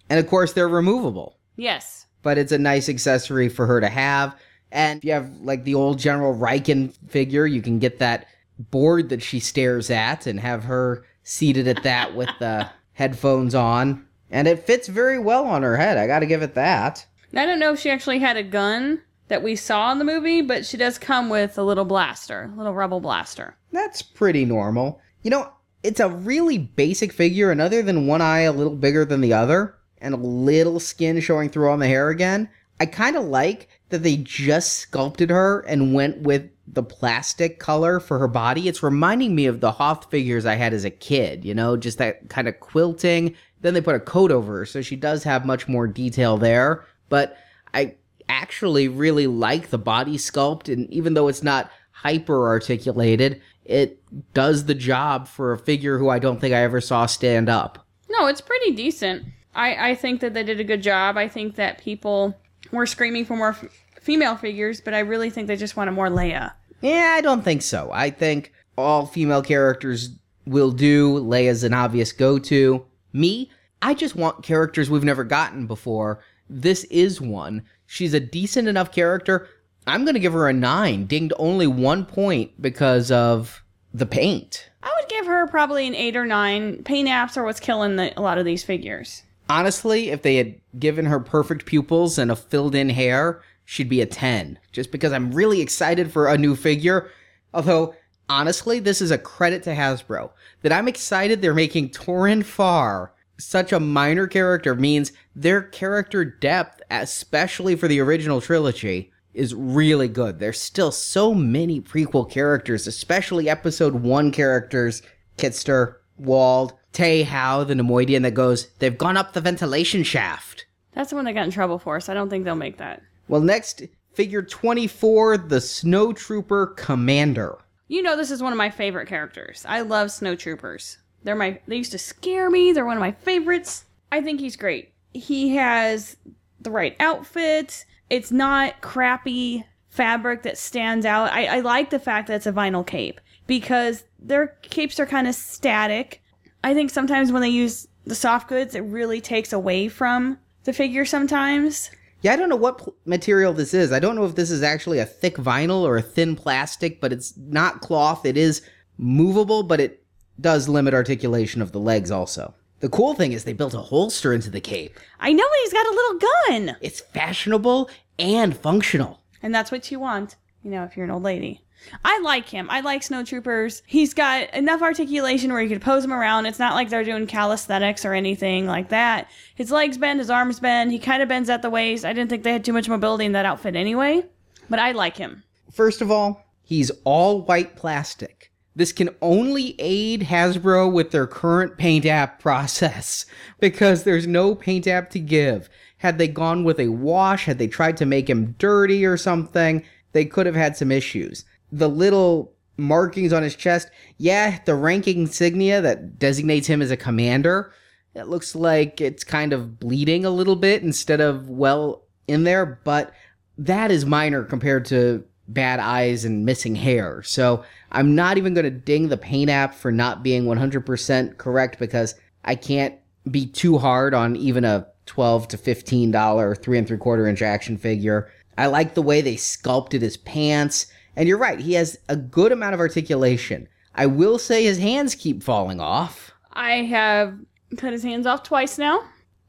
And of course, they're removable, Yes. but it's a nice accessory for her to have. And if you have like the old General Rieekan figure, you can get that board that she stares at and have her seated at that with the <laughs> headphones on. And it fits very well on her head. I got to give it that. I don't know if she actually had a gun that we saw in the movie, but she does come with a little blaster, a little rebel blaster. That's pretty normal. You know, it's a really basic figure, and other than one eye a little bigger than the other, and a little skin showing through on the hair again, I kind of like that they just sculpted her and went with the plastic color for her body. It's reminding me of the Hoth figures I had as a kid, you know, just that kind of quilting. Then they put a coat over her, so she does have much more detail there. But I actually really like the body sculpt, and even though it's not hyper articulated, it does the job for a figure who I don't think I ever saw stand up. No, it's pretty decent. I, I think that they did a good job. I think that people were screaming for more f- female figures, but I really think they just wanted more Leia. Yeah, I don't think so. I think all female characters will do. Leia's an obvious go to. Me, I just want characters we've never gotten before. This is one. She's a decent enough character. I'm going to give her a 9, dinged only one point because of the paint. I would give her probably an 8 or 9. Paint apps are what's killing the, a lot of these figures. Honestly, if they had given her perfect pupils and a filled in hair, she'd be a 10. Just because I'm really excited for a new figure. Although, honestly, this is a credit to Hasbro. That I'm excited they're making Toryn Farr such a minor character means their character depth, especially for the original trilogy, is really good. There's still so many prequel characters, especially episode 1 characters Kitster, Wald. Tey How, the Neimoidian that goes, they've gone up the ventilation shaft. That's the one they got in trouble for, so I don't think they'll make that. Well, next, figure 24, the Snowtrooper Commander. You know this is one of my favorite characters. I love snowtroopers. They're my they used to scare me. They're one of my favorites. I think he's great. He has the right outfit. It's not crappy fabric that stands out. I, I like the fact that it's a vinyl cape because their capes are kind of static. I think sometimes when they use the soft goods, it really takes away from the figure sometimes. Yeah, I don't know what pl- material this is. I don't know if this is actually a thick vinyl or a thin plastic, but it's not cloth. It is movable, but it does limit articulation of the legs also. The cool thing is they built a holster into the cape. I know he's got a little gun. It's fashionable and functional. And that's what you want, you know, if you're an old lady. I like him. I like snowtroopers. He's got enough articulation where you could pose him around. It's not like they're doing calisthenics or anything like that. His legs bend, his arms bend. He kind of bends at the waist. I didn't think they had too much mobility in that outfit anyway, but I like him. First of all, he's all white plastic. This can only aid Hasbro with their current paint app <laughs> process because there's no paint app to give. Had they gone with a wash, had they tried to make him dirty or something, they could have had some issues. The little markings on his chest, yeah, the rank insignia that designates him as a commander, it looks like it's kind of bleeding a little bit instead of well in there, but that is minor compared to bad eyes and missing hair. So I'm not even going to ding the paint app for not being 100% correct because I can't be too hard on even a 12 to 15 dollar three and three quarter inch action figure. I like the way they sculpted his pants, and you're right, he has a good amount of articulation. I will say his hands keep falling off, I have cut his hands off twice now.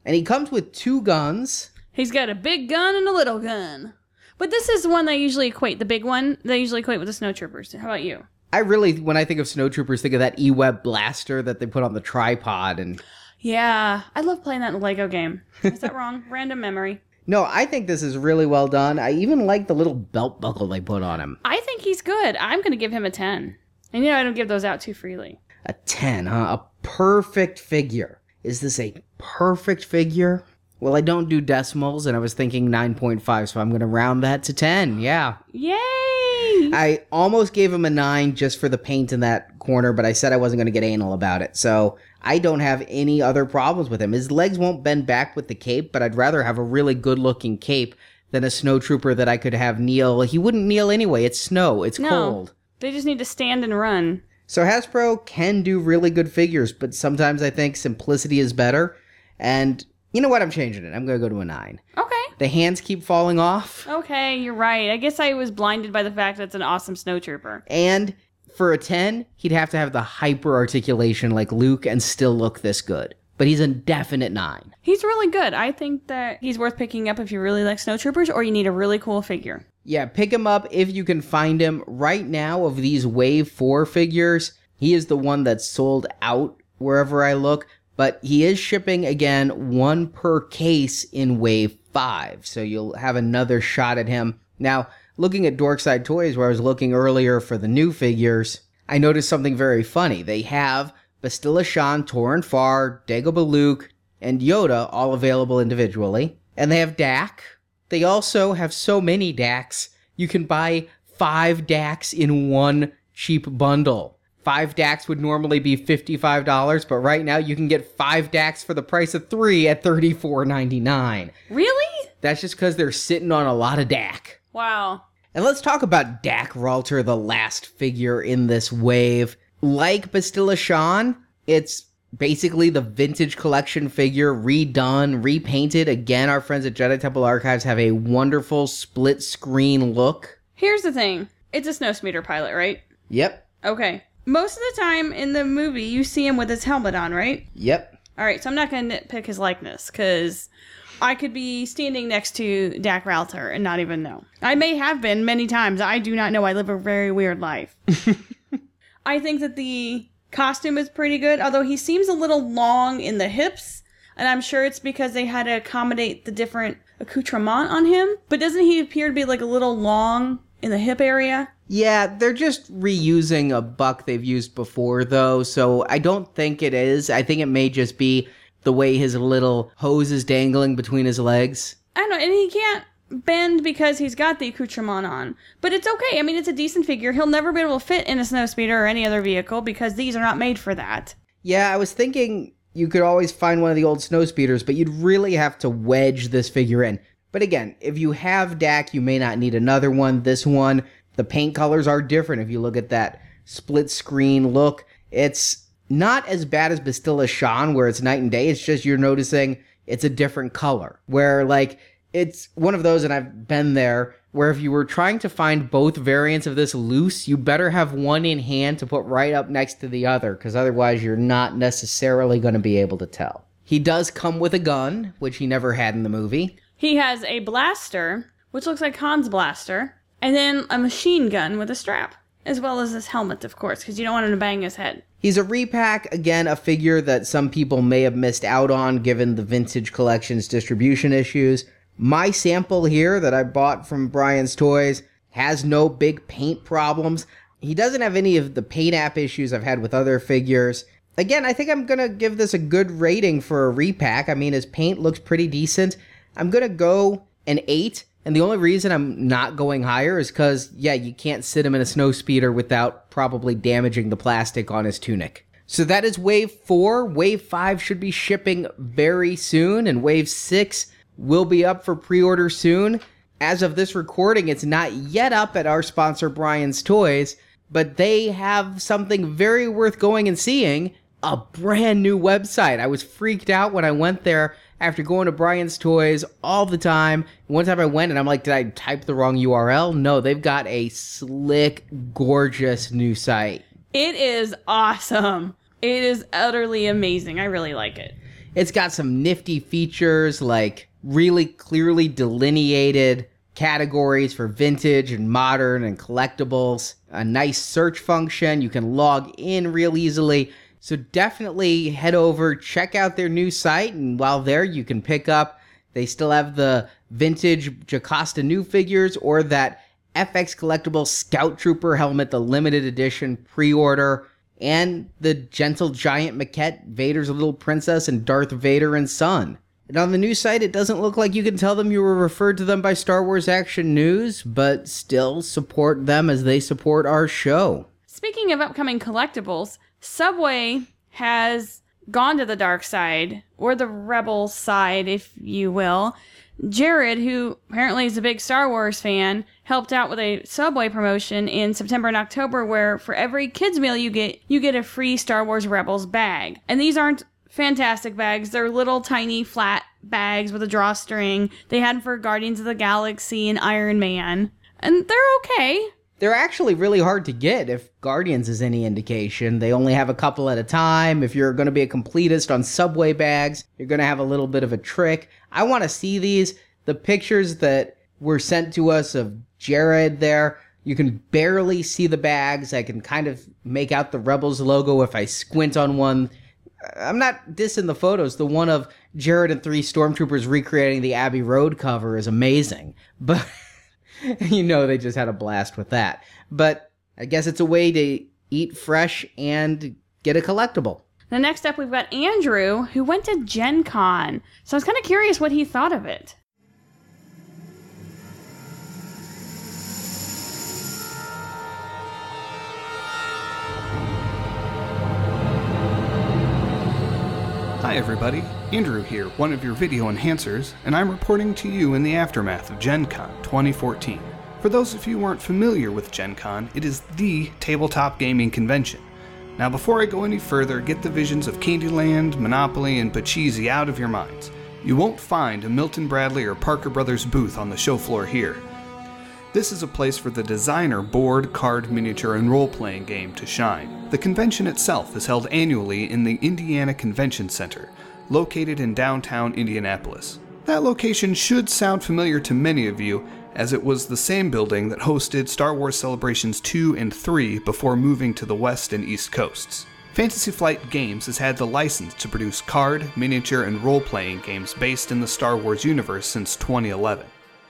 and he comes with two guns. He's got a big gun and a little gun. But this is the one that I usually equate, the big one, they usually equate with the snowtroopers. How about you? I really, when I think of snowtroopers, think of that E-Web blaster that they put on the tripod and Yeah, I love playing that in a Lego game. Is that <laughs> wrong? Random memory. No, I think this is really well done. I even like the little belt buckle they put on him. I think he's good. I'm going to give him a 10. And you know, I don't give those out too freely. A 10, huh? A perfect figure. Is this a perfect figure? Well, I don't do decimals, and I was thinking 9.5, so I'm going to round that to 10. Yeah. Yay! I almost gave him a 9 just for the paint in that corner, but I said I wasn't going to get anal about it. So I don't have any other problems with him. His legs won't bend back with the cape, but I'd rather have a really good looking cape than a snowtrooper that I could have kneel. He wouldn't kneel anyway. It's snow, it's No. cold. They just need to stand and run. So Hasbro can do really good figures, but sometimes I think simplicity is better. And you know what? I'm changing it. I'm going to go to a 9. Okay. The hands keep falling off. Okay, you're right. I guess I was blinded by the fact that it's an awesome snowtrooper. And for a 10, he'd have to have the hyper articulation like Luke and still look this good. But he's a definite 9. He's really good. I think that he's worth picking up if you really like snowtroopers or you need a really cool figure. Yeah, pick him up if you can find him. Right now, of these Wave 4 figures, he is the one that's sold out wherever I look. But he is shipping again one per case in Wave 5. So you'll have another shot at him. Now, looking at Dorkside Toys, where I was looking earlier for the new figures, I noticed something very funny. They have Bastila Shan, Toryn Farr, Dagobah Luke, and Yoda all available individually. And they have Dak. They also have so many Daks, you can buy five Daks in one cheap bundle. Five Daks would normally be $55, but right now you can get five Daks for the price of three at $34.99. Really? That's just because they're sitting on a lot of Dak. Wow. And let's talk about Dak Ralter, the last figure in this wave. Like Bastila Shan, it's basically the vintage collection figure redone, repainted. Again, our friends at Jedi Temple Archives have a wonderful split screen look. Here's the thing it's a snow speeder pilot, right? Yep, Okay. Most of the time in the movie, you see him with his helmet on, right? yep. All right, so I'm not going to nitpick his likeness because I could be standing next to Dak Ralter and not even know. I may have been many times. I do not know. I live a very weird life. <laughs> I think that the costume is pretty good, although he seems a little long in the hips, and I'm sure it's because they had to accommodate the different accoutrement on him. But doesn't he appear to be like a little long in the hip area? Yeah, they're just reusing a buck they've used before, though, so I don't think it is. I think it may just be the way his little hose is dangling between his legs. I don't know, and he can't bend because he's got the accoutrement on. But it's okay. I mean, it's a decent figure. He'll never be able to fit in a snowspeeder or any other vehicle because these are not made for that. Yeah, I was thinking you could always find one of the old snowspeeders, but you'd really have to wedge this figure in. But again, if you have Dak, you may not need another one. This one, the paint colors are different. If you look at that split screen look, it's not as bad as Bastila Shan, where it's night and day. It's just you're noticing it's a different color. Where, like, it's one of those, and I've been there, where if you were trying to find both variants of this loose, you better have one in hand to put right up next to the other, because otherwise you're not necessarily going to be able to tell. He does come with a gun, which he never had in the movie. He has a blaster, which looks like Han's blaster, and then a machine gun with a strap, as well as his helmet, of course, because you don't want him to bang his head. He's a repack, again, a figure that some people may have missed out on given the vintage collection's distribution issues. My sample here that I bought from Brian's Toys has no big paint problems. He doesn't have any of the paint app issues I've had with other figures. Again, I think I'm gonna give this a good rating for a repack. I mean, his paint looks pretty decent. I'm gonna go an 8, and the only reason I'm not going higher is because, yeah, you can't sit him in a snow speeder without probably damaging the plastic on his tunic. So that is Wave 4. Wave 5 should be shipping very soon, and Wave 6 will be up for pre order soon. As of this recording, it's not yet up at our sponsor, Brian's Toys, but they have something very worth going and seeing a brand new website. I was freaked out when I went there after going to Brian's Toys all the time. One time I went and I'm like, did I type the wrong URL? No, they've got a slick, gorgeous new site. It is awesome. It is utterly amazing. I really like it. It's got some nifty features like really clearly delineated categories for vintage and modern and collectibles, a nice search function. You can log in real easily. So definitely head over, check out their new site, and while there, you can pick up. They still have the vintage Jocasta Nu figures or that FX collectible Scout Trooper helmet, the limited edition pre order, and the Gentle Giant maquette, Vader's little princess, and Darth Vader and son. And on the news site, it doesn't look like you can tell them you were referred to them by Star Wars Action News, but still support them as they support our show. Speaking of upcoming collectibles, Subway has gone to the dark side, or the rebel side, if you will. Jared, who apparently is a big Star Wars fan, helped out with a Subway promotion in September and October where for every kids meal you get, you get a free Star Wars Rebels bag. And these aren't fantastic bags. They're little tiny flat bags with a drawstring. They had them for Guardians of the Galaxy and Iron Man. And they're okay. They're actually really hard to get if Guardians is any indication. They only have a couple at a time. If you're going to be a completist on Subway bags, you're going to have a little bit of a trick. I want to see these. The pictures that were sent to us of Jared there, you can barely see the bags. I can kind of make out the Rebels logo if I squint on one. I'm not dissing the photos. The one of Jared and three stormtroopers recreating the Abbey Road cover is amazing. <laughs> But <laughs> you know they just had a blast with that. But I guess it's a way to eat fresh and get a collectible. The next up, we've got Andrew, who went to Gen Con. So I was kind of curious what he thought of it. Hi everybody, Andrew here, one of your video enhancers, and I'm reporting to you in the aftermath of Gen Con 2014. For those of you who aren't familiar with Gen Con, it is the tabletop gaming convention. Now before I go any further, get the visions of Candyland, Monopoly, and Pachisi out of your minds. You won't find a Milton Bradley or Parker Brothers booth on the show floor here. This is a place for the designer board, card, miniature, and role playing game to shine. The convention itself is held annually in the Indiana Convention Center, located in downtown Indianapolis. That location should sound familiar to many of you, as it was the same building that hosted Star Wars Celebrations 2 and 3 before moving to the West and East Coasts. Fantasy Flight Games has had the license to produce card, miniature, and role playing games based in the Star Wars universe since 2011.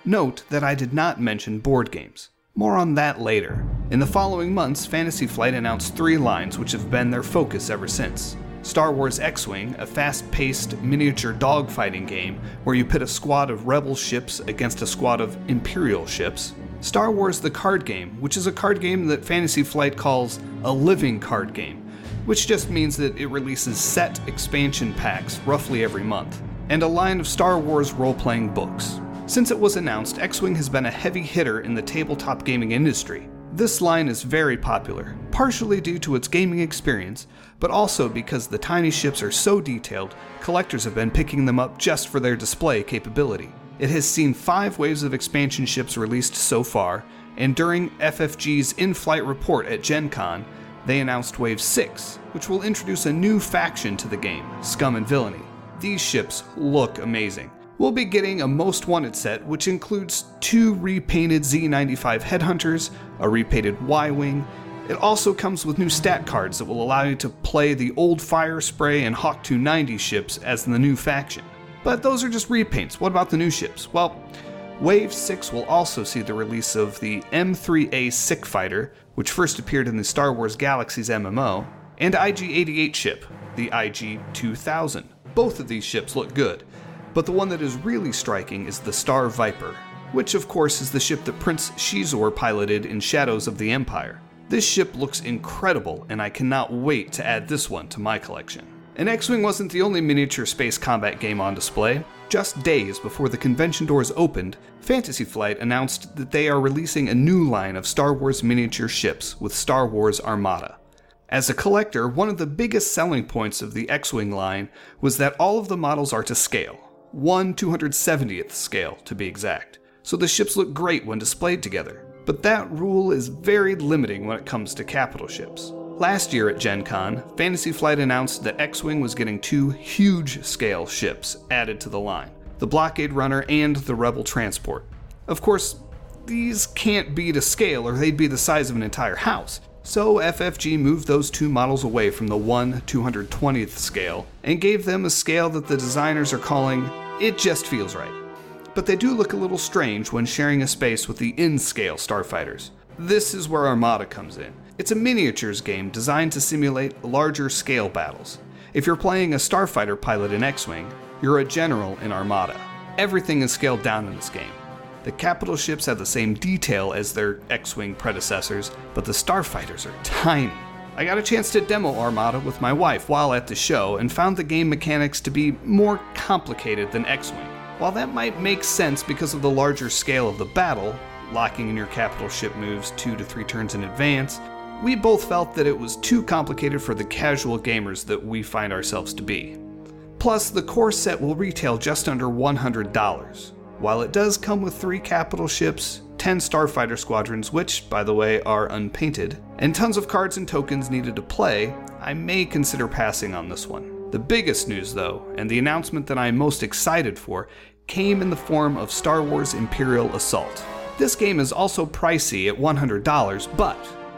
Note that I did not mention board games. More on that later. In the following months, Fantasy Flight announced three lines which have been their focus ever since. Star Wars X Wing, a fast paced miniature dogfighting game where you pit a squad of Rebel ships against a squad of Imperial ships. Star Wars the Card Game, which is a card game that Fantasy Flight calls a living card game, which just means that it releases set expansion packs roughly every month, and a line of Star Wars role playing books. Since it was announced, X Wing has been a heavy hitter in the tabletop gaming industry. This line is very popular, partially due to its gaming experience, but also because the tiny ships are so detailed, collectors have been picking them up just for their display capability. It has seen five waves of expansion ships released so far, and during FFG's in flight report at Gen Con, they announced Wave 6, which will introduce a new faction to the game, Scum and Villainy. These ships look amazing. We'll be getting a Most Wanted set, which includes two repainted Z95 Headhunters, a repainted Y Wing. It also comes with new stat cards that will allow you to play the old Firespray and Hawk 290 ships as the new faction. But those are just repaints. What about the new ships? Well, Wave 6 will also see the release of the M3A Scyk Fighter, which first appeared in the Star Wars Galaxies MMO, and IG 88 ship, the IG 2000. Both of these ships look good, but the one that is really striking is the StarViper, which of course is the ship that Prince Xizor piloted in Shadows of the Empire. This ship looks incredible, and I cannot wait to add this one to my collection. And X Wing wasn't the only miniature space combat game on display. Just days before the convention doors opened, Fantasy Flight announced that they are releasing a new line of Star Wars miniature ships with Star Wars Armada. As a collector, one of the biggest selling points of the X Wing line was that all of the models are to scale, 1 270th scale to be exact, so the ships look great when displayed together. But that rule is very limiting when it comes to capital ships. Last year at Gen Con, Fantasy Flight announced that X Wing was getting two huge scale ships added to the line the Blockade Runner and the Rebel Transport. Of course, these can't be to scale or they'd be the size of an entire house. So FFG moved those two models away from the 1 220th scale and gave them a scale that the designers are calling It Just Feels Right. But they do look a little strange when sharing a space with the in scale starfighters. This is where Armada comes in. It's a miniatures game designed to simulate larger scale battles. If you're playing a starfighter pilot in X Wing, you're a general in Armada. Everything is scaled down in this game. The capital ships have the same detail as their X Wing predecessors, but the starfighters are tiny. I got a chance to demo Armada with my wife while at the show and found the game mechanics to be more complicated than X Wing. While that might make sense because of the larger scale of the battle, locking in your capital ship moves two to three turns in advance, we both felt that it was too complicated for the casual gamers that we find ourselves to be. Plus, the core set will retail just under $100. While it does come with three capital ships, 10 starfighter squadrons, which, by the way, are unpainted, and tons of cards and tokens needed to play, I may consider passing on this one. The biggest news, though, and the announcement that I am most excited for, came in the form of Star Wars Imperial Assault. This game is also pricey at $100, but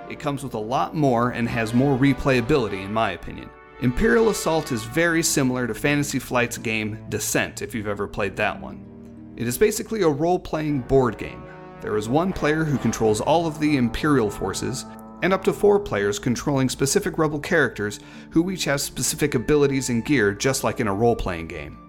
it comes with a lot more and has more replayability, in my opinion. Imperial Assault is very similar to Fantasy Flight's game Descent, if you've ever played that one. It is basically a role playing board game. There is one player who controls all of the Imperial forces, and up to four players controlling specific rebel characters who each have specific abilities and gear, just like in a role playing game.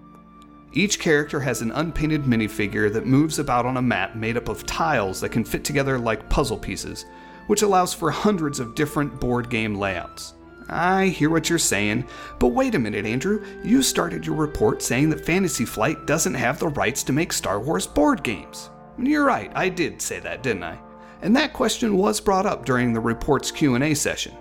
Each character has an unpainted minifigure that moves about on a map made up of tiles that can fit together like puzzle pieces, which allows for hundreds of different board game layouts. I hear what you're saying, but wait a minute, Andrew. You started your report saying that Fantasy Flight doesn't have the rights to make Star Wars board games. You're right, I did say that, didn't I? And that question was brought up during the report's Q&A session.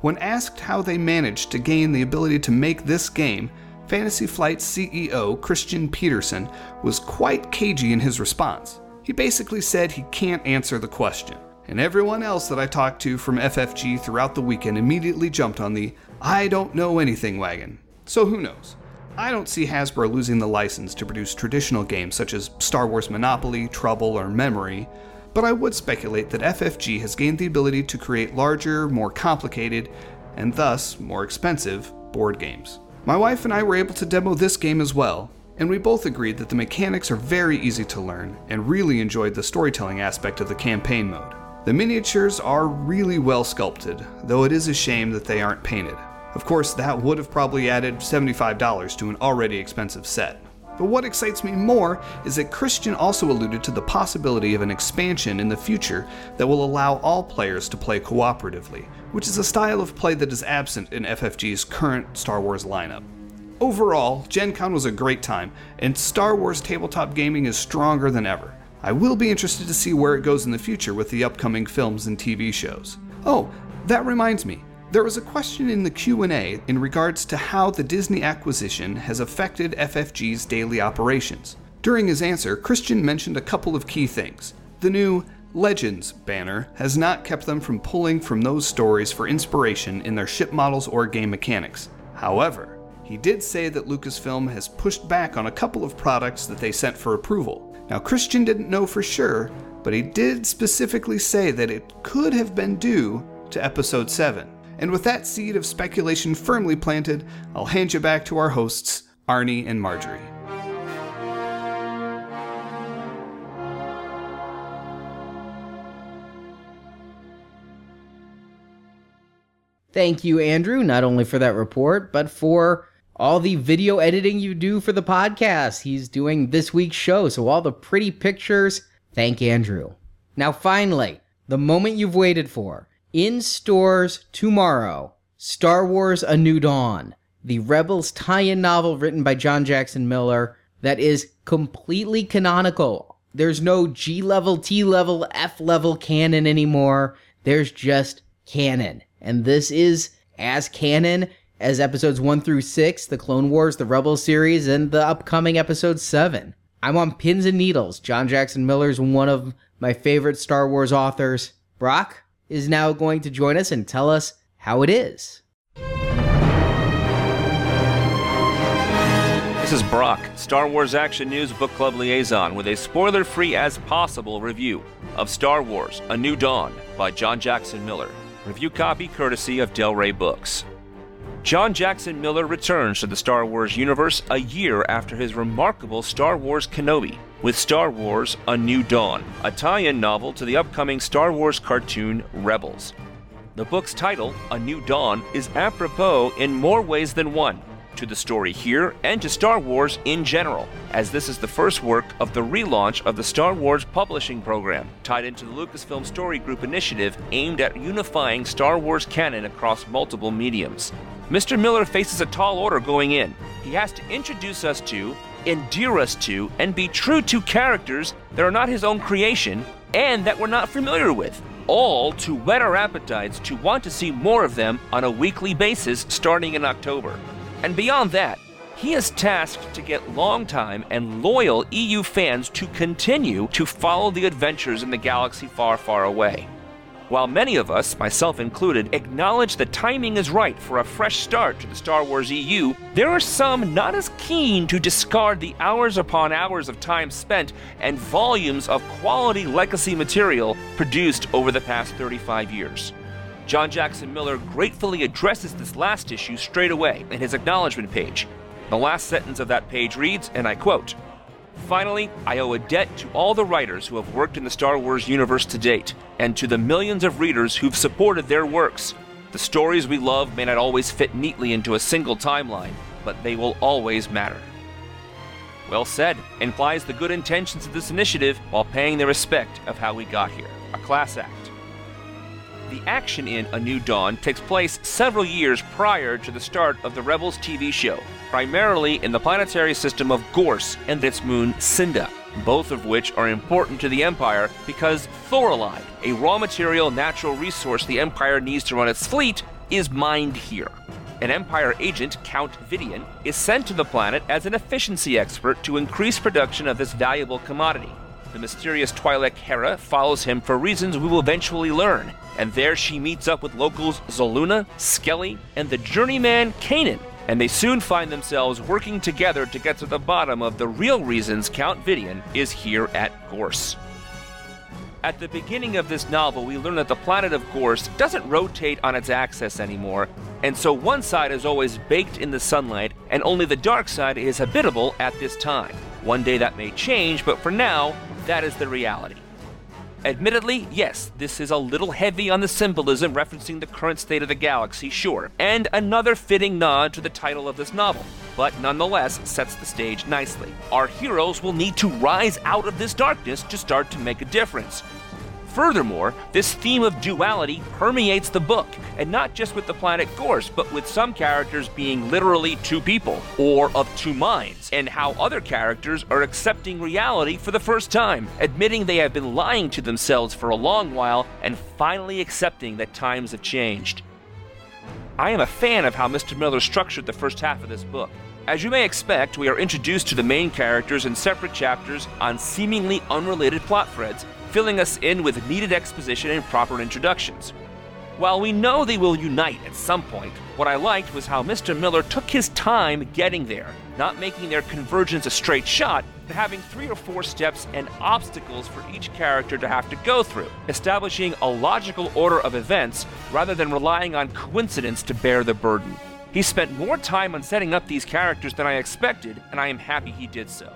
When asked how they managed to gain the ability to make this game, Fantasy Flight's CEO, Christian Petersen, was quite cagey in his response. He basically said he can't answer the question. And everyone else that I talked to from FFG throughout the weekend immediately jumped on the I don't know anything wagon. So who knows? I don't see Hasbro losing the license to produce traditional games such as Star Wars Monopoly, Trouble, or Memory, but I would speculate that FFG has gained the ability to create larger, more complicated, and thus more expensive board games. My wife and I were able to demo this game as well, and we both agreed that the mechanics are very easy to learn and really enjoyed the storytelling aspect of the campaign mode. The miniatures are really well sculpted, though it is a shame that they aren't painted. Of course, that would have probably added $75 to an already expensive set. But what excites me more is that Christian also alluded to the possibility of an expansion in the future that will allow all players to play cooperatively, which is a style of play that is absent in FFG's current Star Wars lineup. Overall, Gen Con was a great time, and Star Wars tabletop gaming is stronger than ever. I will be interested to see where it goes in the future with the upcoming films and TV shows. Oh, that reminds me. There was a question in the Q&A in regards to how the Disney acquisition has affected FFG's daily operations. During his answer, Christian mentioned a couple of key things. The new Legends banner has not kept them from pulling from those stories for inspiration in their ship models or game mechanics. However, he did say that Lucasfilm has pushed back on a couple of products that they sent for approval. Now, Christian didn't know for sure, but he did specifically say that it could have been due to Episode 7. And with that seed of speculation firmly planted, I'll hand you back to our hosts, Arnie and Marjorie. Thank you, Andrew, not only for that report, but for all the video editing you do for the podcast. He's doing this week's show, so all the pretty pictures. Thank Andrew. Now, finally, the moment you've waited for. In stores tomorrow Star Wars A New Dawn, the Rebels tie in novel written by John Jackson Miller that is completely canonical. There's no G level, T level, F level canon anymore. There's just canon. And this is as canon as episodes 1 through 6, the Clone Wars, the Rebels series, and the upcoming episode 7. I'm on pins and needles. John Jackson Miller's one of my favorite Star Wars authors. Brock, is now going to join us and tell us how it is. This is Brock, Star Wars Action News Book Club liaison, with a spoiler free as possible review of Star Wars A New Dawn by John Jackson Miller. Review copy courtesy of Del Rey Books. John Jackson Miller returns to the Star Wars universe a year after his remarkable Star Wars Kenobi, with Star Wars A New Dawn, a tie in novel to the upcoming Star Wars cartoon Rebels. The book's title, A New Dawn, is apropos in more ways than one to the story here and to Star Wars in general, as this is the first work of the relaunch of the Star Wars publishing program, tied into the Lucasfilm Story Group initiative aimed at unifying Star Wars canon across multiple mediums. Mr. Miller faces a tall order going in. He has to introduce us to endear us to, and be true to characters that are not his own creation and that we're not familiar with. All to whet our appetites to want to see more of them on a weekly basis starting in October. And beyond that, he is tasked to get longtime and loyal EU fans to continue to follow the adventures in the galaxy far, far away. While many of us, myself included, acknowledge the timing is right for a fresh start to the Star Wars EU, there are some not as keen to discard the hours upon hours of time spent and volumes of quality legacy material produced over the past 35 years. John Jackson Miller gratefully addresses this last issue straight away in his acknowledgement page. The last sentence of that page reads, and I quote, Finally, I owe a debt to all the writers who have worked in the Star Wars universe to date, and to the millions of readers who've supported their works. The stories we love may not always fit neatly into a single timeline, but they will always matter. Well said, implies the good intentions of this initiative while paying the respect of how we got here. A class act. The action in A New Dawn takes place several years prior to the start of the Rebels TV show, primarily in the planetary system of Gorse and its moon Cinda, both of which are important to the Empire because thorilide, a raw material natural resource the Empire needs to run its fleet, is mined here. An Empire agent, Count Vidian, is sent to the planet as an efficiency expert to increase production of this valuable commodity. The mysterious Twi'lek Hera follows him for reasons we will eventually learn, and there she meets up with locals Zaluna, Skelly, and the journeyman Kanan, and they soon find themselves working together to get to the bottom of the real reasons Count Vidian is here at Gorse. At the beginning of this novel, we learn that the planet of Gorse doesn't rotate on its axis anymore, and so one side is always baked in the sunlight, and only the dark side is habitable at this time. One day that may change, but for now, that is the reality. Admittedly, yes, this is a little heavy on the symbolism referencing the current state of the galaxy, sure, and another fitting nod to the title of this novel, but nonetheless sets the stage nicely. Our heroes will need to rise out of this darkness to start to make a difference. Furthermore, this theme of duality permeates the book, and not just with the planet Gorse, but with some characters being literally two people, or of two minds, and how other characters are accepting reality for the first time, admitting they have been lying to themselves for a long while, and finally accepting that times have changed. I am a fan of how Mr. Miller structured the first half of this book. As you may expect, we are introduced to the main characters in separate chapters on seemingly unrelated plot threads, filling us in with needed exposition and proper introductions. While we know they will unite at some point, what I liked was how Mr. Miller took his time getting there, not making their convergence a straight shot, but having three or four steps and obstacles for each character to have to go through, establishing a logical order of events rather than relying on coincidence to bear the burden. He spent more time on setting up these characters than I expected, and I am happy he did so.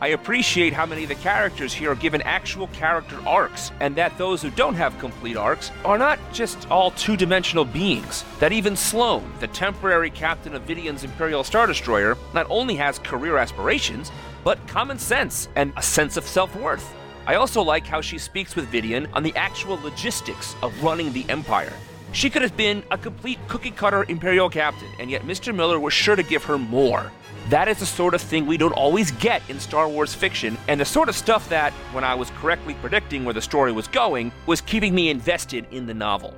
I appreciate how many of the characters here are given actual character arcs, and that those who don't have complete arcs are not just all two dimensional beings. That even Sloane, the temporary captain of Vidian's Imperial Star Destroyer, not only has career aspirations, but common sense and a sense of self worth. I also like how she speaks with Vidian on the actual logistics of running the Empire. She could have been a complete cookie cutter Imperial captain, and yet Mr. Miller was sure to give her more. That is the sort of thing we don't always get in Star Wars fiction, and the sort of stuff that, when I was correctly predicting where the story was going, was keeping me invested in the novel.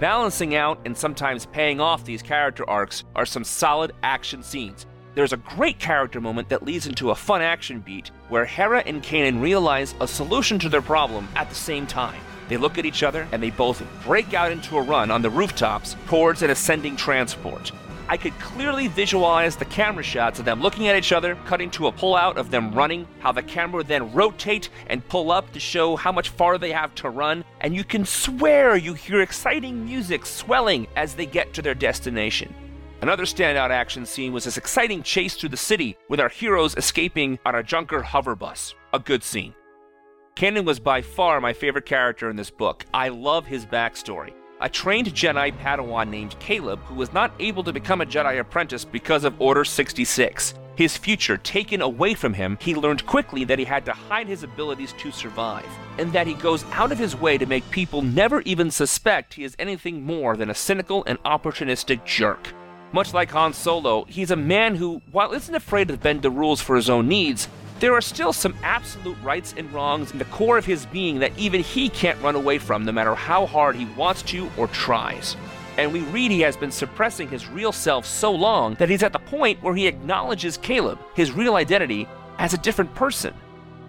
Balancing out and sometimes paying off these character arcs are some solid action scenes. There's a great character moment that leads into a fun action beat where Hera and Kanan realize a solution to their problem at the same time. They look at each other and they both break out into a run on the rooftops towards an ascending transport. I could clearly visualize the camera shots of them looking at each other, cutting to a pullout of them running, how the camera would then rotate and pull up to show how much farther they have to run, and you can swear you hear exciting music swelling as they get to their destination. Another standout action scene was this exciting chase through the city with our heroes escaping on a Junker hover bus. A good scene. Kanan was by far my favorite character in this book. I love his backstory. A trained Jedi Padawan named Caleb who was not able to become a Jedi apprentice because of Order 66. His future taken away from him, he learned quickly that he had to hide his abilities to survive, and that he goes out of his way to make people never even suspect he is anything more than a cynical and opportunistic jerk. Much like Han Solo, he's a man who, while isn't afraid to bend the rules for his own needs, there are still some absolute rights and wrongs in the core of his being that even he can't run away from no matter how hard he wants to or tries. And we read he has been suppressing his real self so long that he's at the point where he acknowledges Caleb, his real identity, as a different person.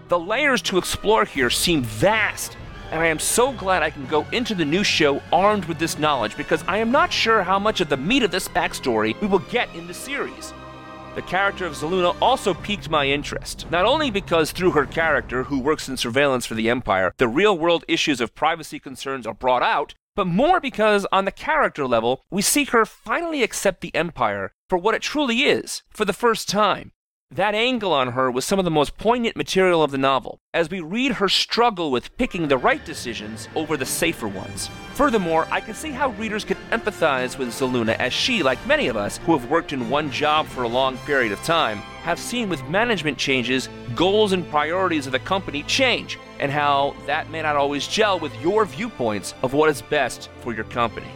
The layers to explore here seem vast, and I am so glad I can go into the new show armed with this knowledge because I am not sure how much of the meat of this backstory we will get in the series the character of Zaluna also piqued my interest. Not only because through her character, who works in surveillance for the Empire, the real world issues of privacy concerns are brought out, but more because on the character level, we see her finally accept the Empire for what it truly is, for the first time. That angle on her was some of the most poignant material of the novel, as we read her struggle with picking the right decisions over the safer ones. Furthermore, I can see how readers could empathize with Zaluna, as she, like many of us who have worked in one job for a long period of time, have seen with management changes, goals and priorities of the company change, and how that may not always gel with your viewpoints of what is best for your company.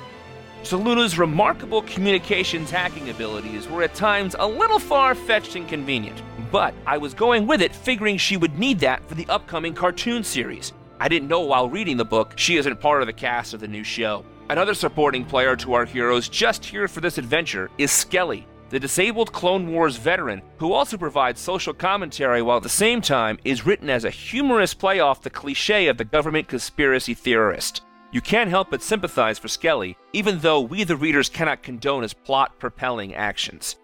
Zaluna's remarkable communications hacking abilities were at times a little far fetched and convenient, but I was going with it figuring she would need that for the upcoming cartoon series. I didn't know while reading the book she isn't part of the cast of the new show. Another supporting player to our heroes just here for this adventure is Skelly, the disabled Clone Wars veteran who also provides social commentary while at the same time is written as a humorous play off the cliche of the government conspiracy theorist. You can't help but sympathize for Skelly, even though we the readers cannot condone his plot propelling actions.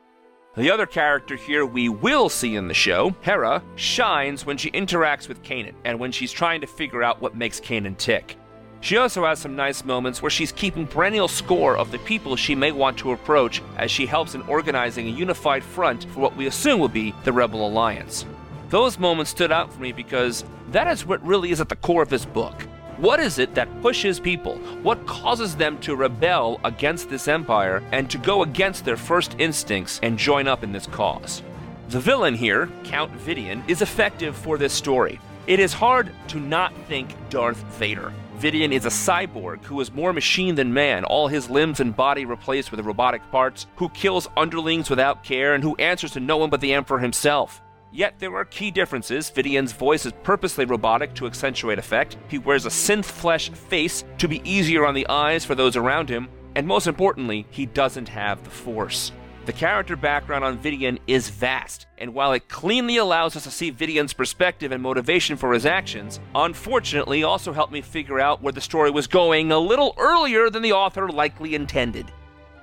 The other character here we will see in the show, Hera, shines when she interacts with Kanan and when she's trying to figure out what makes Kanan tick. She also has some nice moments where she's keeping perennial score of the people she may want to approach as she helps in organizing a unified front for what we assume will be the Rebel Alliance. Those moments stood out for me because That is what really is at the core of this book. What is it that pushes people? What causes them to rebel against this empire and to go against their first instincts and join up in this cause? The villain here, Count Vidian, is effective for this story. It is hard to not think Darth Vader. Vidian is a cyborg who is more machine than man, all his limbs and body replaced with robotic parts, who kills underlings without care, and who answers to no one but the Emperor himself. Yet there are key differences. Vidian's voice is purposely robotic to accentuate effect. He wears a synth flesh face to be easier on the eyes for those around him. And most importantly, he doesn't have the Force. The character background on Vidian is vast, and while it cleanly allows us to see Vidian's perspective and motivation for his actions, unfortunately also helped me figure out where the story was going a little earlier than the author likely intended.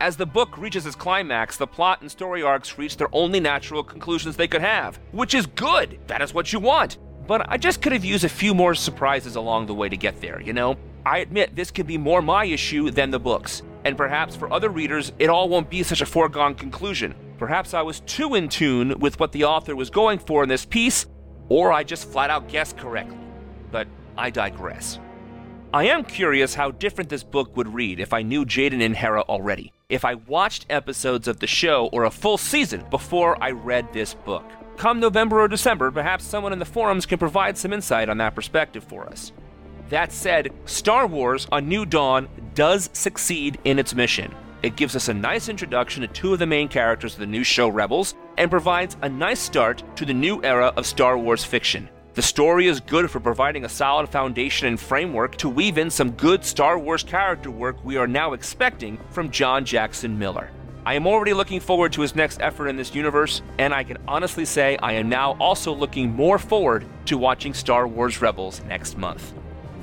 As the book reaches its climax, the plot and story arcs reach their only natural conclusions they could have, which is good. That is what you want. But I just could have used a few more surprises along the way to get there, you know? I admit this could be more my issue than the book's, and perhaps for other readers, it all won't be such a foregone conclusion. Perhaps I was too in tune with what the author was going for in this piece, or I just flat out guessed correctly. But I digress. I am curious how different this book would read if I knew Jaden and Hera already, if I watched episodes of the show or a full season before I read this book. Come November or December, perhaps someone in the forums can provide some insight on that perspective for us. That said, Star Wars A New Dawn does succeed in its mission. It gives us a nice introduction to two of the main characters of the new show Rebels, and provides a nice start to the new era of Star Wars fiction. The story is good for providing a solid foundation and framework to weave in some good Star Wars character work we are now expecting from John Jackson Miller. I am already looking forward to his next effort in this universe, and I can honestly say I am now also looking more forward to watching Star Wars Rebels next month.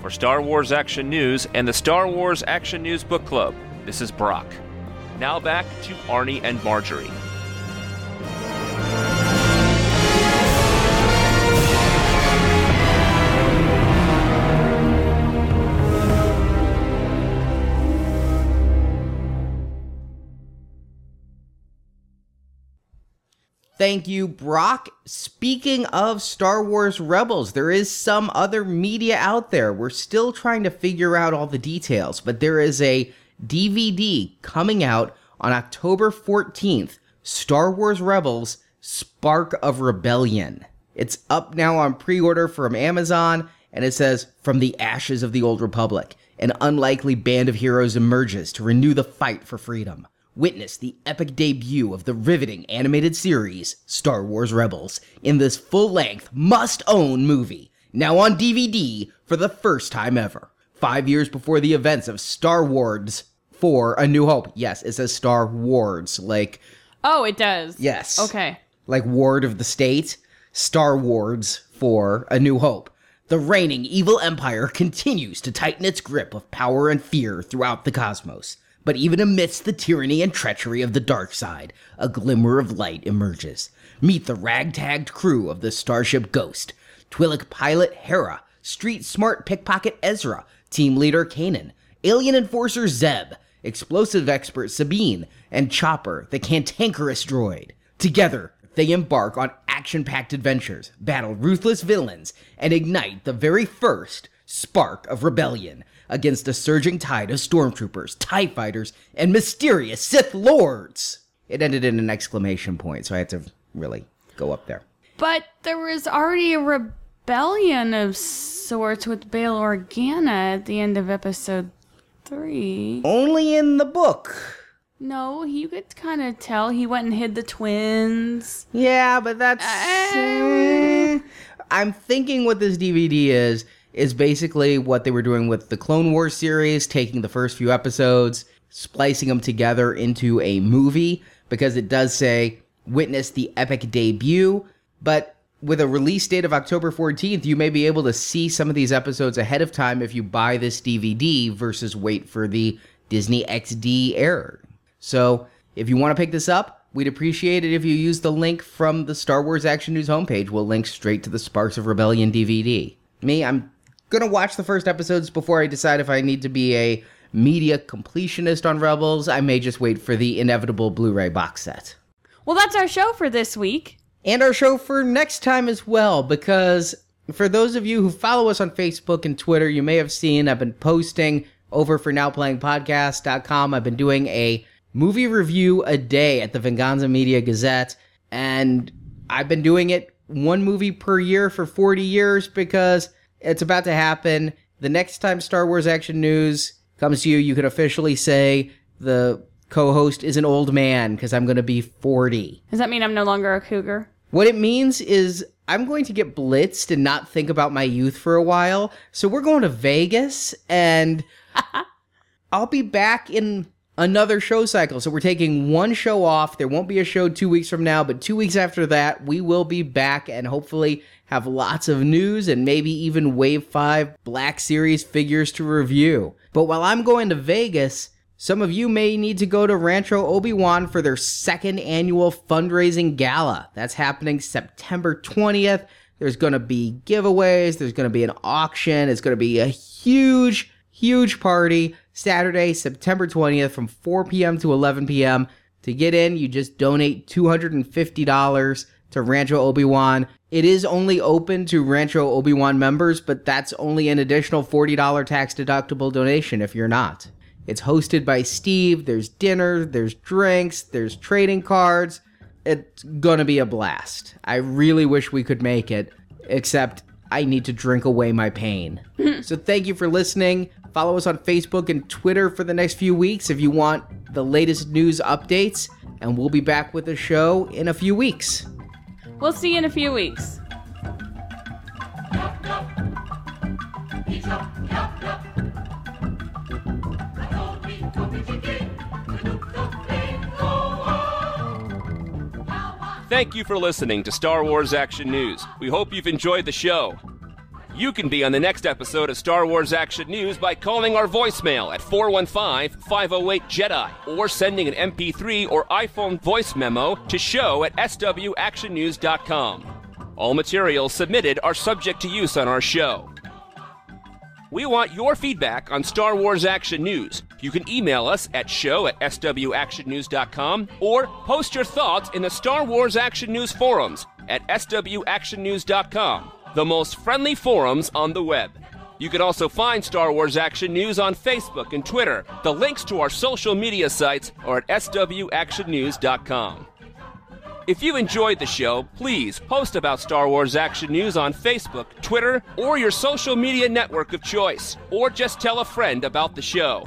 For Star Wars Action News and the Star Wars Action News Book Club, this is Brock. Now back to Arnie and Marjorie. Thank you, Brock. Speaking of Star Wars Rebels, there is some other media out there. We're still trying to figure out all the details, but there is a DVD coming out on October 14th Star Wars Rebels Spark of Rebellion. It's up now on pre order from Amazon, and it says, From the ashes of the Old Republic, an unlikely band of heroes emerges to renew the fight for freedom. Witness the epic debut of the riveting animated series, Star Wars Rebels, in this full length, must own movie, now on DVD for the first time ever. Five years before the events of Star Wars for A New Hope. Yes, it says Star Wars, like, Oh, it does. yes. Okay. Like Ward of the State, Star Wars for A New Hope. The reigning evil empire continues to tighten its grip of power and fear throughout the cosmos. But even amidst the tyranny and treachery of the dark side, a glimmer of light emerges. Meet the ragtagged crew of the Starship Ghost. Twi'lek pilot Hera, street smart pickpocket Ezra, team leader Kanan, alien enforcer Zeb, explosive expert Sabine, and Chopper, the cantankerous droid. Together, they embark on action packed adventures, battle ruthless villains, and ignite the very first spark of rebellion against a surging tide of stormtroopers, TIE fighters, and mysterious Sith lords. It ended in an exclamation point, so I had to really go up there. But there was already a rebellion of sorts with Bail Organa at the end of episode three. Only in the book. No, you could kind of tell he went and hid the twins. Yeah, but that's. eh. I'm thinking what this DVD is is basically what they were doing with the Clone Wars series, taking the first few episodes, splicing them together into a movie, because it does say witness the epic debut, but with a release date of October 14th, you may be able to see some of these episodes ahead of time if you buy this DVD versus wait for the Disney XD error. So, if you want to pick this up, we'd appreciate it if you use the link from the Star Wars Action News homepage. We'll link straight to the Sparks of Rebellion DVD. Me, I'm gonna watch the first episodes before I decide if I need to be a media completionist on Rebels. I may just wait for the inevitable Blu ray box set. Well, that's our show for this week. And our show for next time as well, because For those of you who follow us on Facebook and Twitter, you may have seen I've been posting over for nowplayingpodcast.com. I've been doing a movie review a day at the Venganza Media Gazette, and I've been doing it one movie per year for 40 years because it's about to happen. The next time Star Wars Action News comes to you, you can officially say the co host is an old man because I'm going to be 40. Does that mean I'm no longer a cougar? What it means is I'm going to get blitzed and not think about my youth for a while. So we're going to Vegas and <laughs> I'll be back in another show cycle. So we're taking one show off. There won't be a show two weeks from now, but two weeks after that, we will be back and hopefully have lots of news and maybe even Wave 5 Black Series figures to review. But while I'm going to Vegas, some of you may need to go to Rancho Obi-Wan for their second annual fundraising gala. That's happening September 20th. There's going to be giveaways, there's going to be an auction, it's going to be a huge, huge party Saturday, September 20th from 4 p.m. to 11 p.m. To get in, you just donate $250 to Rancho Obi-Wan. It is only open to Rancho Obi-Wan members, but that's only an additional $40 tax deductible donation if you're not. It's hosted by Steve. There's dinner, there's drinks, there's trading cards. It's gonna be a blast. I really wish we could make it, except I need to drink away my pain. <laughs> so thank you for listening. Follow us on Facebook and Twitter for the next few weeks if you want the latest news updates, and we'll be back with the show in a few weeks. We'll see you in a few weeks. Thank you for listening to Star Wars Action News. We hope you've enjoyed the show. You can be on the next episode of Star Wars Action News by calling our voicemail at 415 508 Jedi or sending an MP3 or iPhone voice memo to show at swactionnews.com. All materials submitted are subject to use on our show. We want your feedback on Star Wars Action News. You can email us at show at swactionnews.com or post your thoughts in the Star Wars Action News forums at swactionnews.com, the most friendly forums on the web. You can also find Star Wars Action News on Facebook and Twitter. The links to our social media sites are at swactionnews.com. If you enjoyed the show, please post about Star Wars Action News on Facebook, Twitter, or your social media network of choice, or just tell a friend about the show.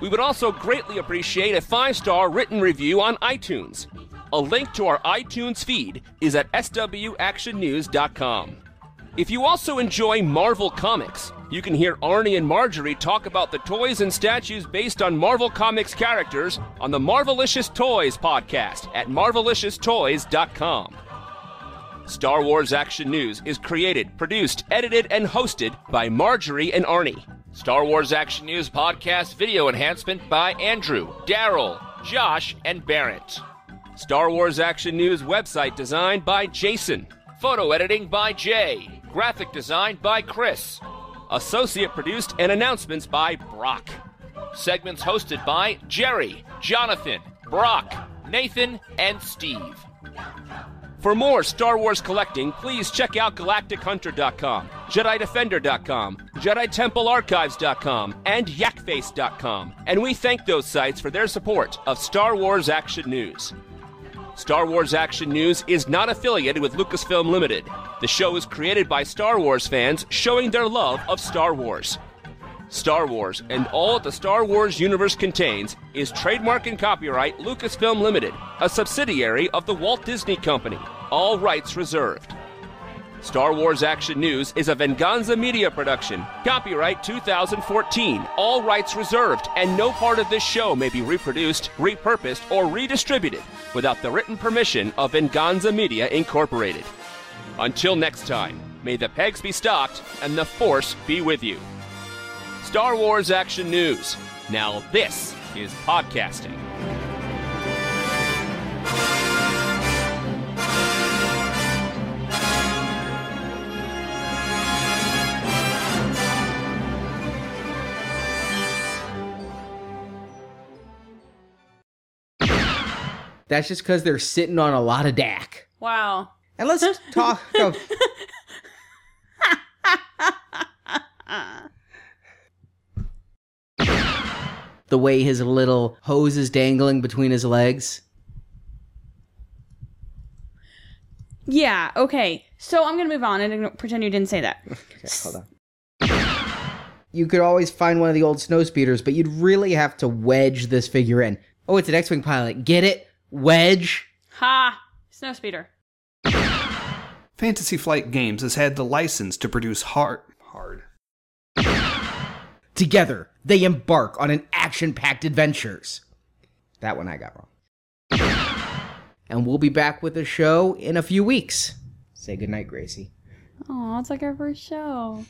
We would also greatly appreciate a five star written review on iTunes. A link to our iTunes feed is at swactionnews.com. If you also enjoy Marvel Comics, you can hear Arnie and Marjorie talk about the toys and statues based on Marvel Comics characters on the Marvelicious Toys podcast at marvelicioustoys.com. Star Wars Action News is created, produced, edited, and hosted by Marjorie and Arnie. Star Wars Action News podcast video enhancement by Andrew, Daryl, Josh, and Barrett. Star Wars Action News website designed by Jason. Photo editing by Jay. Graphic design by Chris. Associate produced and announcements by Brock. Segments hosted by Jerry, Jonathan, Brock, Nathan, and Steve. For more Star Wars collecting, please check out GalacticHunter.com, JediDefender.com, JediTempleArchives.com, and YakFace.com. And we thank those sites for their support of Star Wars Action News. Star Wars Action News is not affiliated with Lucasfilm Limited. The show is created by Star Wars fans showing their love of Star Wars. Star Wars and all that the Star Wars universe contains is trademark and copyright Lucasfilm Limited, a subsidiary of the Walt Disney Company. All rights reserved. Star Wars Action News is a Venganza Media production. Copyright 2014. All rights reserved, and no part of this show may be reproduced, repurposed, or redistributed without the written permission of Venganza Media Incorporated. Until next time, may the pegs be stocked and the Force be with you. Star Wars Action News. Now, this is podcasting. That's just because they're sitting on a lot of Dak. Wow. And let's <laughs> talk. oh, <laughs> The way his little hose is dangling between his legs. yeah, okay. So I'm going to move on and pretend you didn't say that. <laughs> Okay, hold on. You could always find one of the old snow speeders, but you'd really have to wedge this figure in. Oh, it's an X-wing pilot. Get it? Wedge. Ha! Snow speeder. Fantasy Flight Games has had the license to produce hard. hard. Together, they embark on an action-packed adventures. That one I got wrong. And we'll be back with a show in a few weeks. Say goodnight, Gracie. Oh, it's like our first show.